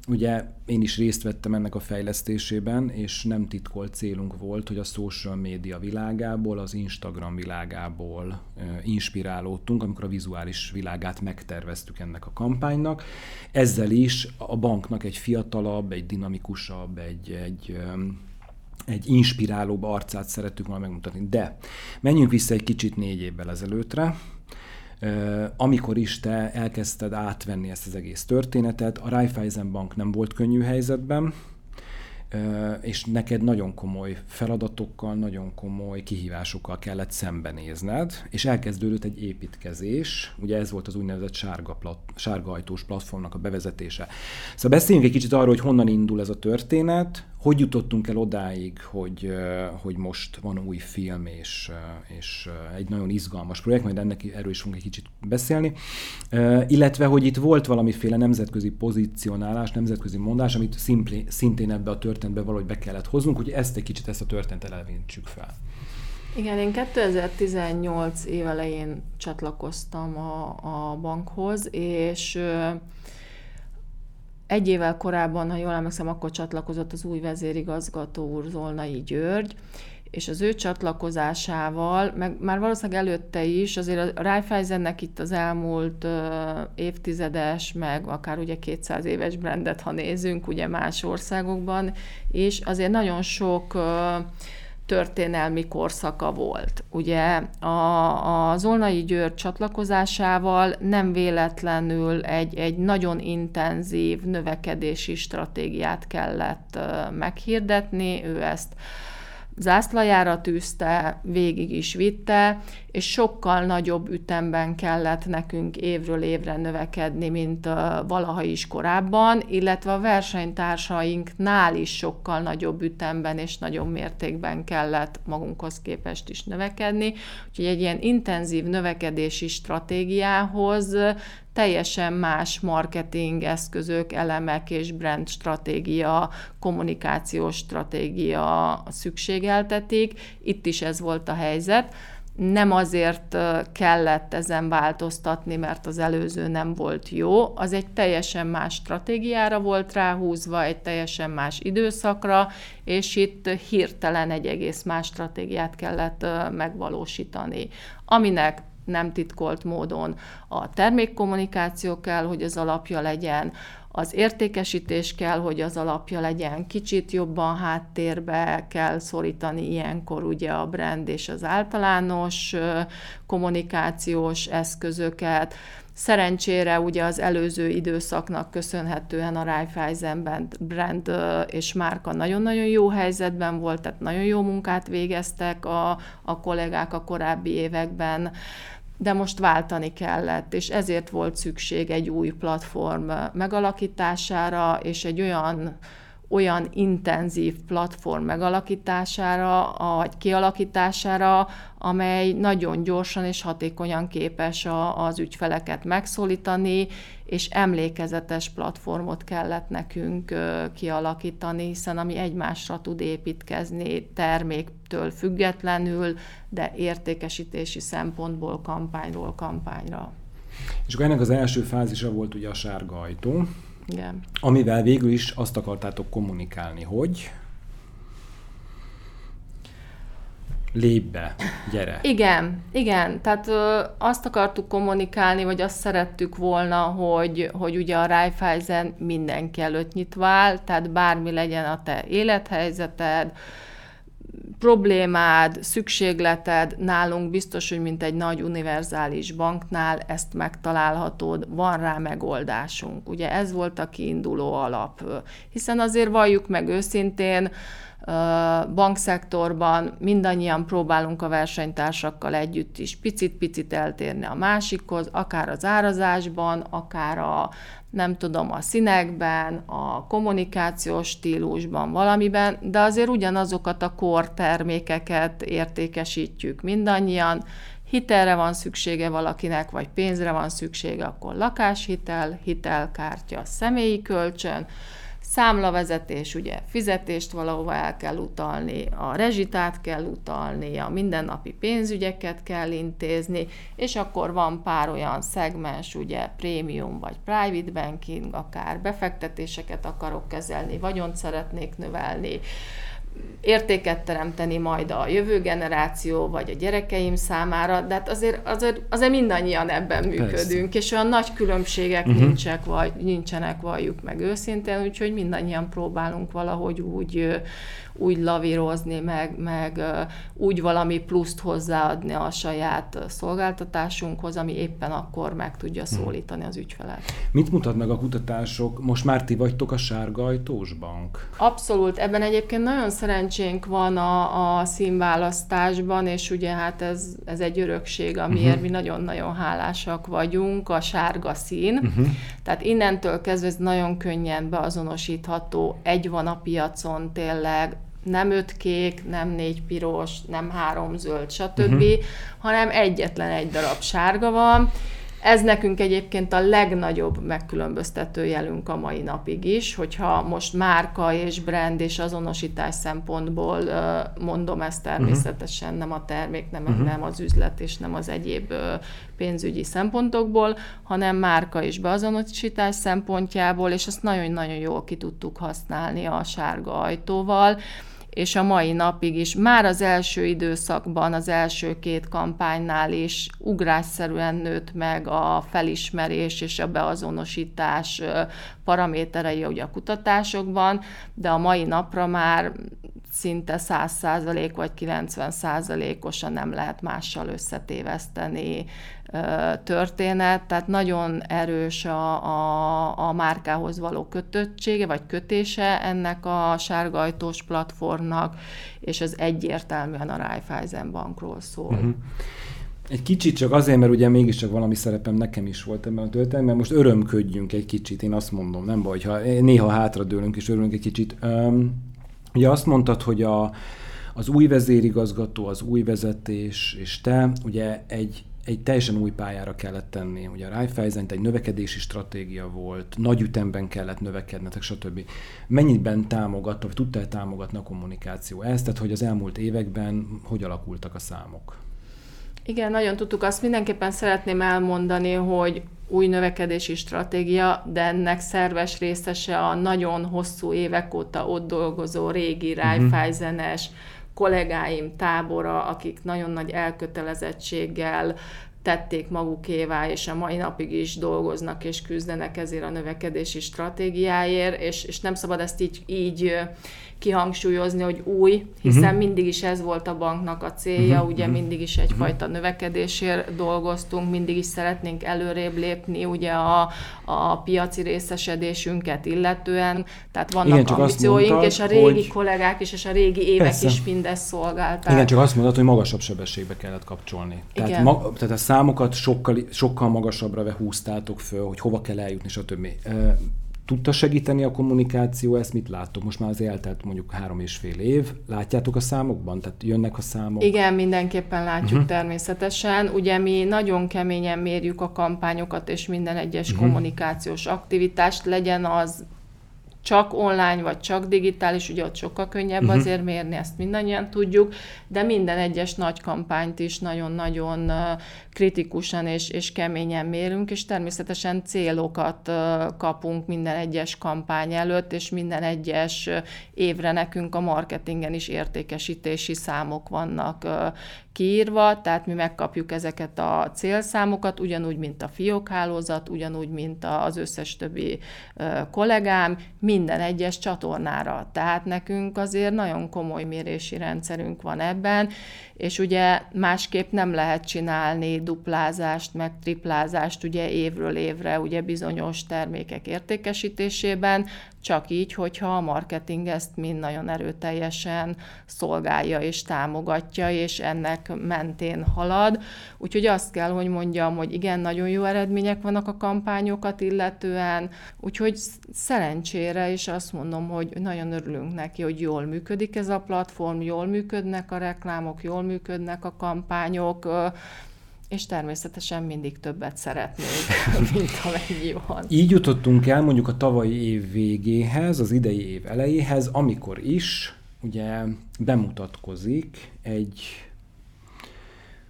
ugye én is részt vettem ennek a fejlesztésében, és nem titkolt célunk volt, hogy a social média világából, az Instagram világából inspirálódtunk, amikor a vizuális világát megterveztük ennek a kampánynak. Ezzel is a banknak egy fiatalabb, egy dinamikusabb, egy, egy egy inspirálóbb arcát szerettük volna megmutatni. De menjünk vissza egy kicsit négy évvel ezelőttre, amikor is te elkezdted átvenni ezt az egész történetet, a Raiffeisen Bank nem volt könnyű helyzetben, és neked nagyon komoly feladatokkal, nagyon komoly kihívásokkal kellett szembenézned, és elkezdődött egy építkezés, ugye ez volt az úgynevezett sárga, plat, sárga ajtós platformnak a bevezetése. Szóval beszéljünk egy kicsit arról, hogy honnan indul ez a történet, hogy jutottunk el odáig, hogy, hogy most van új film, és, és egy nagyon izgalmas projekt, majd ennek erről is fogunk egy kicsit beszélni, illetve, hogy itt volt valamiféle nemzetközi pozícionálás, nemzetközi mondás, amit szimpli, szintén ebbe a történetbe valahogy be kellett hoznunk, hogy ezt egy kicsit, ezt a történetet elvintsük fel. Igen, én 2018 év elején csatlakoztam a, a bankhoz, és egy évvel korábban, ha jól emlékszem, akkor csatlakozott az új vezérigazgató úr Zolnai György, és az ő csatlakozásával, meg már valószínűleg előtte is, azért a Raiffeisennek itt az elmúlt évtizedes, meg akár ugye 200 éves brandet, ha nézünk, ugye más országokban, és azért nagyon sok történelmi korszaka volt. Ugye a, a Zolnai György csatlakozásával nem véletlenül egy, egy nagyon intenzív növekedési stratégiát kellett meghirdetni, ő ezt zászlajára tűzte, végig is vitte, és sokkal nagyobb ütemben kellett nekünk évről évre növekedni, mint valaha is korábban, illetve a versenytársainknál is sokkal nagyobb ütemben és nagyobb mértékben kellett magunkhoz képest is növekedni. Úgyhogy egy ilyen intenzív növekedési stratégiához teljesen más marketing eszközök, elemek és brand stratégia, kommunikációs stratégia szükségeltetik. Itt is ez volt a helyzet nem azért kellett ezen változtatni, mert az előző nem volt jó, az egy teljesen más stratégiára volt ráhúzva, egy teljesen más időszakra, és itt hirtelen egy egész más stratégiát kellett megvalósítani, aminek nem titkolt módon a termékkommunikáció kell, hogy az alapja legyen, az értékesítés kell, hogy az alapja legyen, kicsit jobban háttérbe kell szorítani ilyenkor ugye a brand és az általános kommunikációs eszközöket. Szerencsére ugye az előző időszaknak köszönhetően a Raiffeisen brand és márka nagyon-nagyon jó helyzetben volt, tehát nagyon jó munkát végeztek a, a kollégák a korábbi években de most váltani kellett, és ezért volt szükség egy új platform megalakítására, és egy olyan olyan intenzív platform megalakítására, vagy kialakítására, amely nagyon gyorsan és hatékonyan képes a, az ügyfeleket megszólítani, és emlékezetes platformot kellett nekünk kialakítani, hiszen ami egymásra tud építkezni terméktől függetlenül, de értékesítési szempontból kampányról kampányra. És akkor ennek az első fázisa volt ugye a sárga ajtó, igen. Amivel végül is azt akartátok kommunikálni, hogy lépj be, gyere. Igen, igen, tehát ö, azt akartuk kommunikálni, vagy azt szerettük volna, hogy, hogy ugye a Raiffeisen mindenki előtt nyitva áll, tehát bármi legyen a te élethelyzeted, problémád, szükségleted nálunk biztos, hogy mint egy nagy univerzális banknál ezt megtalálhatod, van rá megoldásunk. Ugye ez volt a kiinduló alap. Hiszen azért valljuk meg őszintén, bankszektorban mindannyian próbálunk a versenytársakkal együtt is picit-picit eltérni a másikhoz, akár az árazásban, akár a nem tudom, a színekben, a kommunikációs stílusban, valamiben, de azért ugyanazokat a kor termékeket értékesítjük mindannyian, hitelre van szüksége valakinek, vagy pénzre van szüksége, akkor lakáshitel, hitelkártya, személyi kölcsön, számlavezetés, ugye fizetést valahova el kell utalni, a rezsitát kell utalni, a mindennapi pénzügyeket kell intézni, és akkor van pár olyan szegmens, ugye prémium vagy private banking, akár befektetéseket akarok kezelni, vagyont szeretnék növelni, értéket teremteni majd a jövő generáció, vagy a gyerekeim számára, de hát azért, azért, azért mindannyian ebben működünk, Persze. és olyan nagy különbségek uh-huh. nincsenek, vagy, nincsenek, valljuk meg őszintén, úgyhogy mindannyian próbálunk valahogy úgy, úgy lavírozni, meg, meg úgy valami pluszt hozzáadni a saját szolgáltatásunkhoz, ami éppen akkor meg tudja mhm. szólítani az ügyfelet. Mit mutat meg a kutatások? Most már ti vagytok a sárga ajtós bank? Abszolút. Ebben egyébként nagyon szerencsénk van a, a színválasztásban, és ugye hát ez, ez egy örökség, amiért uh-huh. mi nagyon-nagyon hálásak vagyunk, a sárga szín. Uh-huh. Tehát innentől kezdve ez nagyon könnyen beazonosítható. Egy van a piacon tényleg, nem öt kék, nem négy piros, nem három zöld, stb., uh-huh. hanem egyetlen egy darab sárga van, ez nekünk egyébként a legnagyobb megkülönböztető jelünk a mai napig is, hogyha most márka és brand és azonosítás szempontból mondom ezt természetesen, nem a termék, nem, uh-huh. nem az üzlet és nem az egyéb pénzügyi szempontokból, hanem márka és beazonosítás szempontjából, és ezt nagyon-nagyon jól ki tudtuk használni a sárga ajtóval és a mai napig is, már az első időszakban, az első két kampánynál is ugrásszerűen nőtt meg a felismerés és a beazonosítás paraméterei ugye a kutatásokban, de a mai napra már szinte 100% vagy 90%-osan nem lehet mással összetéveszteni történet, tehát nagyon erős a, a, a márkához való kötöttsége, vagy kötése ennek a sárgajtós platformnak, és ez egyértelműen a Raiffeisen bankról szól. Uh-huh. Egy kicsit csak azért, mert ugye mégiscsak valami szerepem nekem is volt ebben a történetben, most örömködjünk egy kicsit, én azt mondom, nem baj, ha néha hátradőlünk és örülünk egy kicsit. Um, ugye azt mondtad, hogy a, az új vezérigazgató, az új vezetés, és te ugye egy egy teljesen új pályára kellett tenni. Ugye a Raiffeisen egy növekedési stratégia volt, nagy ütemben kellett növekednetek, stb. Mennyiben támogatta, vagy tudtál támogatni a kommunikáció ezt, tehát hogy az elmúlt években hogy alakultak a számok? Igen, nagyon tudtuk. Azt mindenképpen szeretném elmondani, hogy új növekedési stratégia, de ennek szerves részese a nagyon hosszú évek óta ott dolgozó régi mhm. Raiffeisenes, uh-huh kollégáim tábora, akik nagyon nagy elkötelezettséggel tették magukévá, és a mai napig is dolgoznak és küzdenek ezért a növekedési stratégiáért, és, és nem szabad ezt így, így kihangsúlyozni, hogy új, hiszen uh-huh. mindig is ez volt a banknak a célja, uh-huh. ugye uh-huh. mindig is egyfajta uh-huh. növekedésért dolgoztunk, mindig is szeretnénk előrébb lépni, ugye a, a piaci részesedésünket illetően, tehát vannak Igen, ambícióink, mondtad, és a régi hogy... kollégák is, és a régi évek Persze. is mindezt szolgálták. Igen, csak azt mondod, hogy magasabb sebességbe kellett kapcsolni. Tehát, Igen. Ma, tehát a számokat sokkal, sokkal magasabbra húztátok föl, hogy hova kell eljutni, stb tudta segíteni a kommunikáció, ezt mit láttok? Most már az eltelt mondjuk három és fél év. Látjátok a számokban? Tehát jönnek a számok? Igen, mindenképpen látjuk uh-huh. természetesen. Ugye mi nagyon keményen mérjük a kampányokat és minden egyes uh-huh. kommunikációs aktivitást, legyen az csak online, vagy csak digitális, ugye ott sokkal könnyebb uh-huh. azért mérni, ezt mindannyian tudjuk, de minden egyes nagy kampányt is nagyon-nagyon kritikusan és, és keményen mérünk, és természetesen célokat kapunk minden egyes kampány előtt, és minden egyes évre nekünk a marketingen is értékesítési számok vannak kiírva, tehát mi megkapjuk ezeket a célszámokat, ugyanúgy, mint a fiókhálózat, ugyanúgy, mint az összes többi kollégám, minden egyes csatornára. Tehát nekünk azért nagyon komoly mérési rendszerünk van ebben, és ugye másképp nem lehet csinálni duplázást, meg triplázást ugye évről évre ugye bizonyos termékek értékesítésében, csak így, hogyha a marketing ezt mind nagyon erőteljesen szolgálja és támogatja, és ennek mentén halad. Úgyhogy azt kell, hogy mondjam, hogy igen, nagyon jó eredmények vannak a kampányokat illetően, úgyhogy szerencsére, és azt mondom, hogy nagyon örülünk neki, hogy jól működik ez a platform, jól működnek a reklámok, jól működnek a kampányok, és természetesen mindig többet szeretnék, *laughs* mint amennyi van. Így jutottunk el mondjuk a tavalyi év végéhez, az idei év elejéhez, amikor is ugye bemutatkozik egy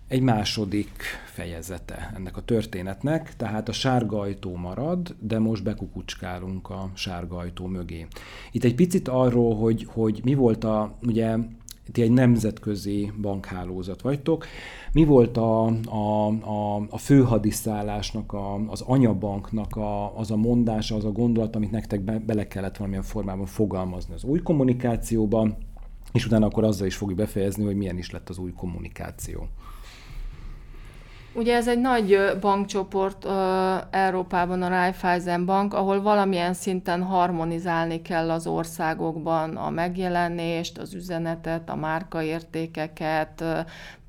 egy második fejezete ennek a történetnek, tehát a sárga ajtó marad, de most bekukucskálunk a sárga ajtó mögé. Itt egy picit arról, hogy, hogy mi volt a, ugye ti egy nemzetközi bankhálózat vagytok. Mi volt a, a, a, a főhadiszállásnak, a, az anyabanknak a, az a mondása, az a gondolat, amit nektek be, bele kellett valamilyen formában fogalmazni az új kommunikációban, és utána akkor azzal is fogjuk befejezni, hogy milyen is lett az új kommunikáció. Ugye ez egy nagy bankcsoport uh, Európában, a Raiffeisen Bank, ahol valamilyen szinten harmonizálni kell az országokban a megjelenést, az üzenetet, a márkaértékeket.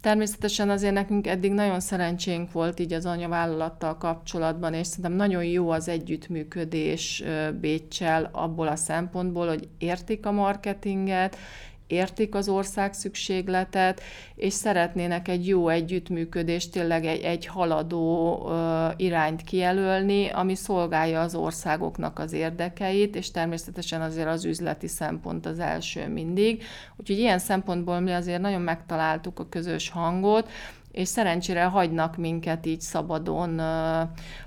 Természetesen azért nekünk eddig nagyon szerencsénk volt így az anyavállalattal kapcsolatban, és szerintem nagyon jó az együttműködés Bécsel abból a szempontból, hogy értik a marketinget, értik az ország szükségletet, és szeretnének egy jó együttműködést, tényleg egy, egy haladó ö, irányt kijelölni, ami szolgálja az országoknak az érdekeit, és természetesen azért az üzleti szempont az első mindig. Úgyhogy ilyen szempontból mi azért nagyon megtaláltuk a közös hangot, és szerencsére hagynak minket így szabadon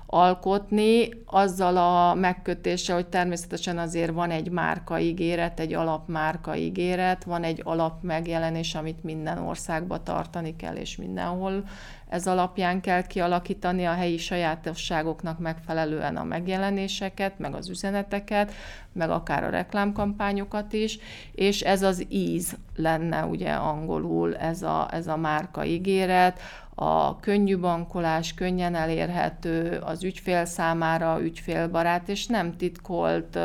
alkotni, azzal a megkötéssel, hogy természetesen azért van egy márka ígéret, egy alapmárka ígéret, van egy alap megjelenés, amit minden országba tartani kell, és mindenhol ez alapján kell kialakítani a helyi sajátosságoknak megfelelően a megjelenéseket, meg az üzeneteket, meg akár a reklámkampányokat is, és ez az íz lenne ugye angolul, ez a, ez a márka ígéret, a könnyű bankolás, könnyen elérhető, az ügyfél számára ügyfélbarát, és nem titkolt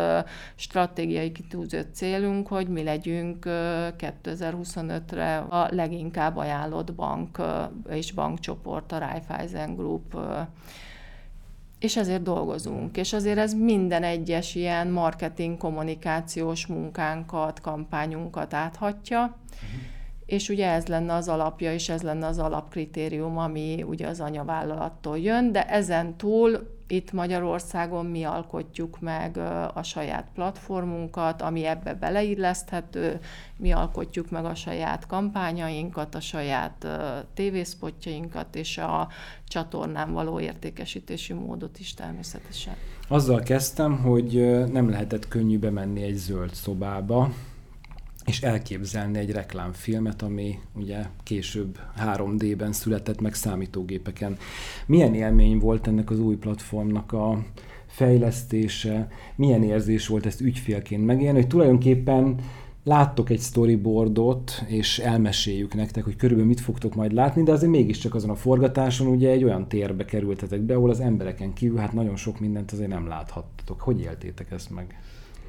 stratégiai kitűzött célunk, hogy mi legyünk 2025-re a leginkább ajánlott bank és bankcsoport, a Raiffeisen Group és ezért dolgozunk, és azért ez minden egyes ilyen marketing kommunikációs munkánkat, kampányunkat áthatja. Uh-huh és ugye ez lenne az alapja, és ez lenne az alapkritérium, ami ugye az anyavállalattól jön, de ezen túl itt Magyarországon mi alkotjuk meg a saját platformunkat, ami ebbe beleilleszthető, mi alkotjuk meg a saját kampányainkat, a saját tévészpotjainkat, és a csatornán való értékesítési módot is természetesen. Azzal kezdtem, hogy nem lehetett könnyű bemenni egy zöld szobába, és elképzelni egy reklámfilmet, ami ugye később 3D-ben született meg számítógépeken. Milyen élmény volt ennek az új platformnak a fejlesztése, milyen érzés volt ezt ügyfélként megélni, hogy tulajdonképpen láttok egy storyboardot, és elmeséljük nektek, hogy körülbelül mit fogtok majd látni, de azért mégiscsak azon a forgatáson ugye egy olyan térbe kerültetek be, ahol az embereken kívül hát nagyon sok mindent azért nem láthattatok. Hogy éltétek ezt meg?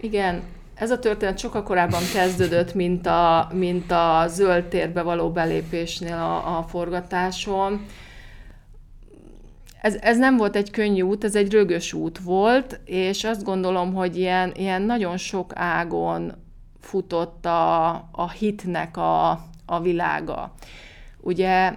Igen, ez a történet sokkal korábban kezdődött, mint a, mint a zöld térbe való belépésnél a, a forgatáson. Ez, ez nem volt egy könnyű út, ez egy rögös út volt, és azt gondolom, hogy ilyen, ilyen nagyon sok ágon futott a, a hitnek a, a világa. Ugye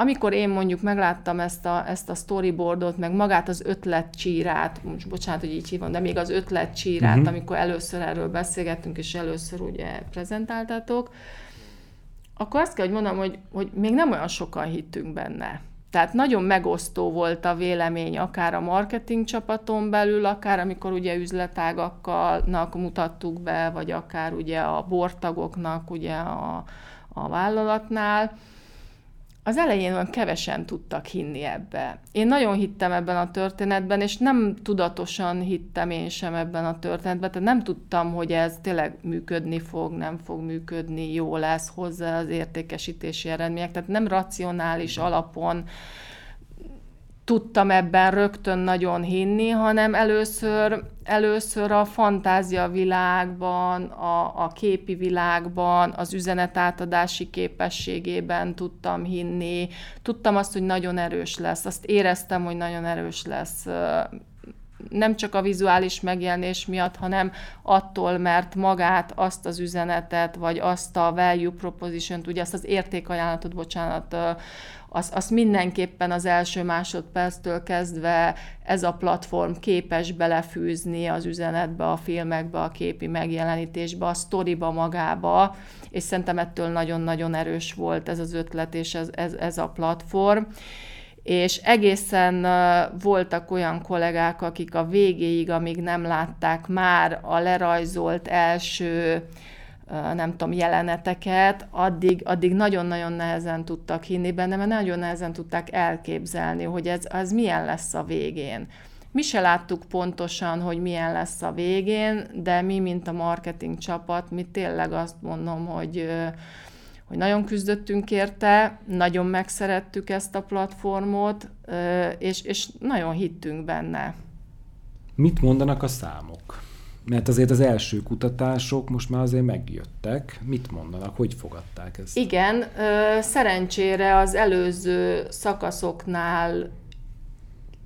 amikor én mondjuk megláttam ezt a, ezt a storyboardot, meg magát az ötletcsírát, most bocsánat, hogy így hívom, de még az ötletcsírát, uh-huh. amikor először erről beszélgettünk, és először ugye prezentáltatok, akkor azt kell, hogy mondom, hogy, hogy még nem olyan sokan hittünk benne. Tehát nagyon megosztó volt a vélemény, akár a marketing csapaton belül, akár amikor ugye üzletágakkal mutattuk be, vagy akár ugye a bortagoknak ugye a, a vállalatnál, az elején olyan kevesen tudtak hinni ebbe. Én nagyon hittem ebben a történetben, és nem tudatosan hittem én sem ebben a történetben, tehát nem tudtam, hogy ez tényleg működni fog, nem fog működni, jó lesz hozzá az értékesítési eredmények, tehát nem racionális alapon tudtam ebben rögtön nagyon hinni, hanem először, először a fantázia világban, a, a képi világban, az üzenetátadási képességében tudtam hinni. Tudtam azt, hogy nagyon erős lesz. Azt éreztem, hogy nagyon erős lesz nem csak a vizuális megjelenés miatt, hanem attól, mert magát, azt az üzenetet, vagy azt a value proposition-t, ugye azt az értékajánlatot, bocsánat, azt, azt mindenképpen az első másodperctől kezdve ez a platform képes belefűzni az üzenetbe, a filmekbe, a képi megjelenítésbe, a sztoriba magába, és szerintem ettől nagyon-nagyon erős volt ez az ötlet és ez, ez, ez a platform. És egészen voltak olyan kollégák, akik a végéig, amíg nem látták már a lerajzolt első nem tudom, jeleneteket, addig, addig nagyon-nagyon nehezen tudtak hinni benne, mert nagyon nehezen tudták elképzelni, hogy ez, ez milyen lesz a végén. Mi se láttuk pontosan, hogy milyen lesz a végén, de mi, mint a marketing csapat, mi tényleg azt mondom, hogy, hogy nagyon küzdöttünk érte, nagyon megszerettük ezt a platformot, és, és nagyon hittünk benne. Mit mondanak a számok? Mert azért az első kutatások most már azért megjöttek. Mit mondanak, hogy fogadták ezt? Igen, szerencsére az előző szakaszoknál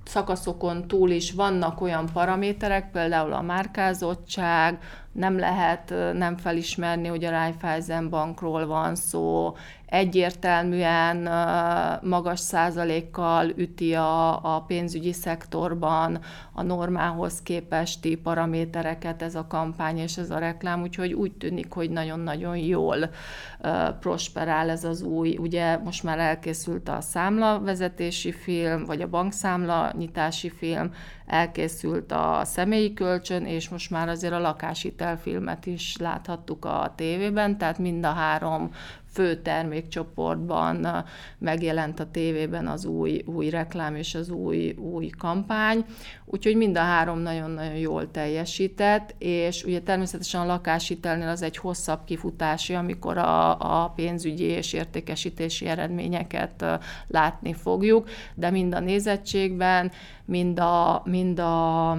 szakaszokon túl is vannak olyan paraméterek, például a márkázottság, nem lehet nem felismerni, hogy a Raiffeisen bankról van szó, egyértelműen magas százalékkal üti a, a pénzügyi szektorban a normához képesti paramétereket ez a kampány és ez a reklám, úgyhogy úgy tűnik, hogy nagyon-nagyon jól prosperál ez az új, ugye most már elkészült a számlavezetési film, vagy a bankszámla nyitási film, elkészült a személyi kölcsön, és most már azért a lakásitelfilmet is láthattuk a tévében, tehát mind a három fő termékcsoportban megjelent a tévében az új, új reklám és az új, új kampány, úgyhogy mind a három nagyon-nagyon jól teljesített, és ugye természetesen a lakáshitelnél az egy hosszabb kifutási, amikor a, a pénzügyi és értékesítési eredményeket látni fogjuk, de mind a nézettségben, mind a, mind a,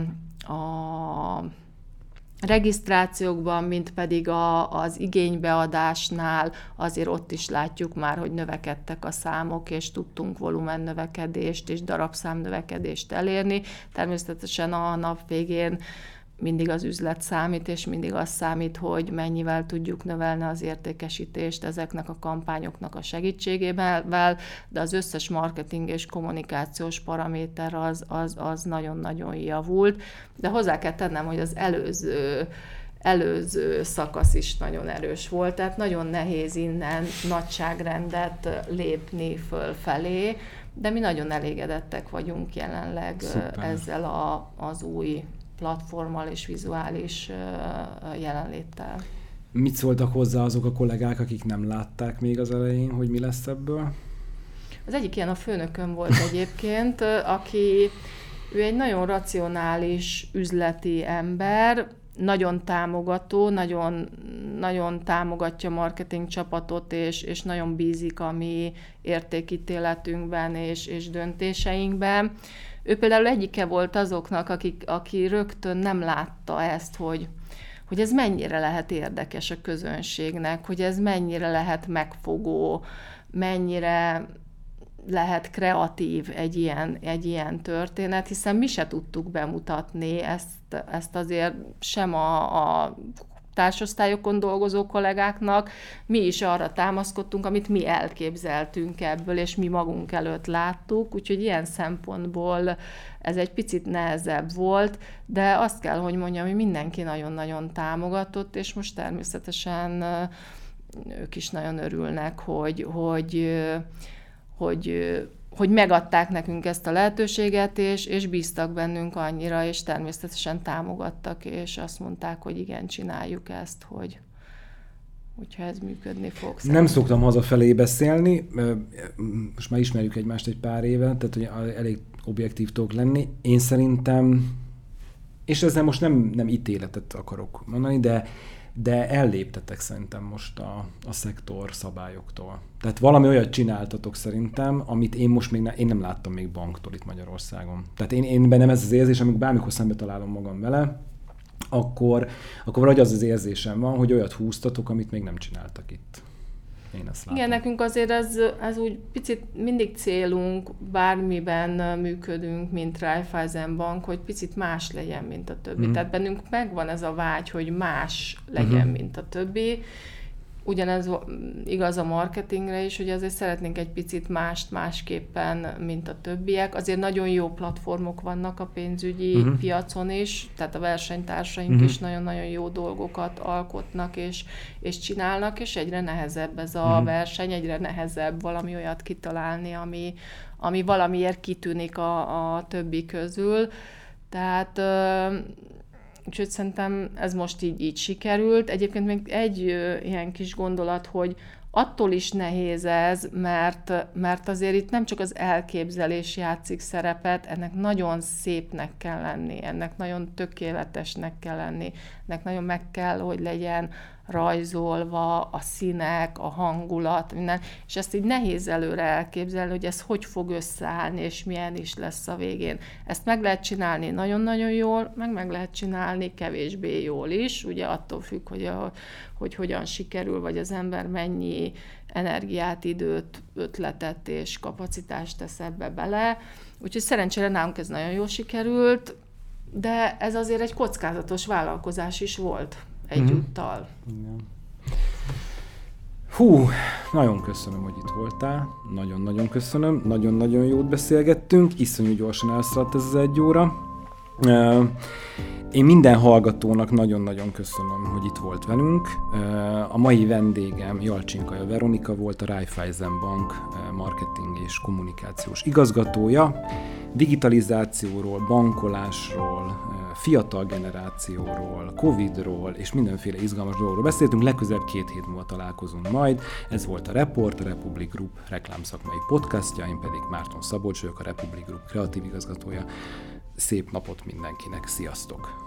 a regisztrációkban, mint pedig a, az igénybeadásnál azért ott is látjuk már, hogy növekedtek a számok, és tudtunk volumen növekedést és darabszám növekedést elérni. Természetesen a nap végén mindig az üzlet számít, és mindig az számít, hogy mennyivel tudjuk növelni az értékesítést ezeknek a kampányoknak a segítségével, de az összes marketing és kommunikációs paraméter az, az, az nagyon-nagyon javult. De hozzá kell tennem, hogy az előző előző szakasz is nagyon erős volt, tehát nagyon nehéz innen nagyságrendet lépni fölfelé, de mi nagyon elégedettek vagyunk jelenleg Szuper. ezzel a, az új platformmal és vizuális jelenléttel. Mit szóltak hozzá azok a kollégák, akik nem látták még az elején, hogy mi lesz ebből? Az egyik ilyen a főnököm volt egyébként, aki ő egy nagyon racionális üzleti ember, nagyon támogató, nagyon, nagyon támogatja a marketing csapatot, és, és nagyon bízik a mi értékítéletünkben és, és döntéseinkben. Ő például egyike volt azoknak, akik, aki rögtön nem látta ezt, hogy, hogy ez mennyire lehet érdekes a közönségnek, hogy ez mennyire lehet megfogó, mennyire lehet kreatív egy ilyen, egy ilyen történet, hiszen mi se tudtuk bemutatni ezt, ezt azért sem a, a társosztályokon dolgozó kollégáknak, mi is arra támaszkodtunk, amit mi elképzeltünk ebből, és mi magunk előtt láttuk, úgyhogy ilyen szempontból ez egy picit nehezebb volt, de azt kell, hogy mondjam, hogy mindenki nagyon-nagyon támogatott, és most természetesen ők is nagyon örülnek, hogy, hogy, hogy hogy megadták nekünk ezt a lehetőséget, és, és bíztak bennünk annyira, és természetesen támogattak, és azt mondták, hogy igen, csináljuk ezt, hogy hogyha ez működni fog. Szerintem. Nem szoktam hazafelé beszélni, most már ismerjük egymást egy pár éve, tehát hogy elég objektív tudok lenni. Én szerintem, és ezzel most nem, nem ítéletet akarok mondani, de de elléptetek szerintem most a, a szektor szabályoktól. Tehát valami olyat csináltatok szerintem, amit én most még ne, én nem láttam még banktól itt Magyarországon. Tehát én, én bennem ez az érzés, amikor bármikor szembe találom magam vele, akkor, akkor valahogy az az érzésem van, hogy olyat húztatok, amit még nem csináltak itt. Én ezt látom. Igen, nekünk azért ez, ez úgy picit mindig célunk, bármiben működünk, mint Raiffeisen Bank, hogy picit más legyen, mint a többi. Mm. Tehát bennünk megvan ez a vágy, hogy más legyen, mm-hmm. mint a többi, Ugyanez igaz a marketingre is, hogy azért szeretnénk egy picit mást másképpen, mint a többiek. Azért nagyon jó platformok vannak a pénzügyi uh-huh. piacon is, tehát a versenytársaink uh-huh. is nagyon-nagyon jó dolgokat alkotnak és, és csinálnak, és egyre nehezebb ez a uh-huh. verseny, egyre nehezebb valami olyat kitalálni, ami, ami valamiért kitűnik a, a többi közül. Tehát Úgyhogy szerintem ez most így, így sikerült. Egyébként még egy ö, ilyen kis gondolat, hogy attól is nehéz ez, mert, mert azért itt nem csak az elképzelés játszik szerepet, ennek nagyon szépnek kell lenni, ennek nagyon tökéletesnek kell lenni, ennek nagyon meg kell, hogy legyen rajzolva, a színek, a hangulat, minden, és ezt így nehéz előre elképzelni, hogy ez hogy fog összeállni, és milyen is lesz a végén. Ezt meg lehet csinálni nagyon-nagyon jól, meg meg lehet csinálni kevésbé jól is, ugye attól függ, hogy, a, hogy hogyan sikerül, vagy az ember mennyi energiát, időt, ötletet és kapacitást tesz ebbe bele. Úgyhogy szerencsére nálunk ez nagyon jól sikerült, de ez azért egy kockázatos vállalkozás is volt egyúttal. Mm-hmm. Hú, nagyon köszönöm, hogy itt voltál. Nagyon-nagyon köszönöm. Nagyon-nagyon jót beszélgettünk. Iszonyú gyorsan elszaladt ez az egy óra. Én minden hallgatónak nagyon-nagyon köszönöm, hogy itt volt velünk. A mai vendégem Jalcsinkaja Veronika volt, a Raiffeisen Bank marketing és kommunikációs igazgatója. Digitalizációról, bankolásról, fiatal generációról, Covidról és mindenféle izgalmas dolgokról beszéltünk. Legközelebb két hét múlva találkozunk majd. Ez volt a Report, a Republic Group reklámszakmai podcastja, én pedig Márton Szabolcs vagyok, a Republic Group kreatív igazgatója. Szép napot mindenkinek, sziasztok!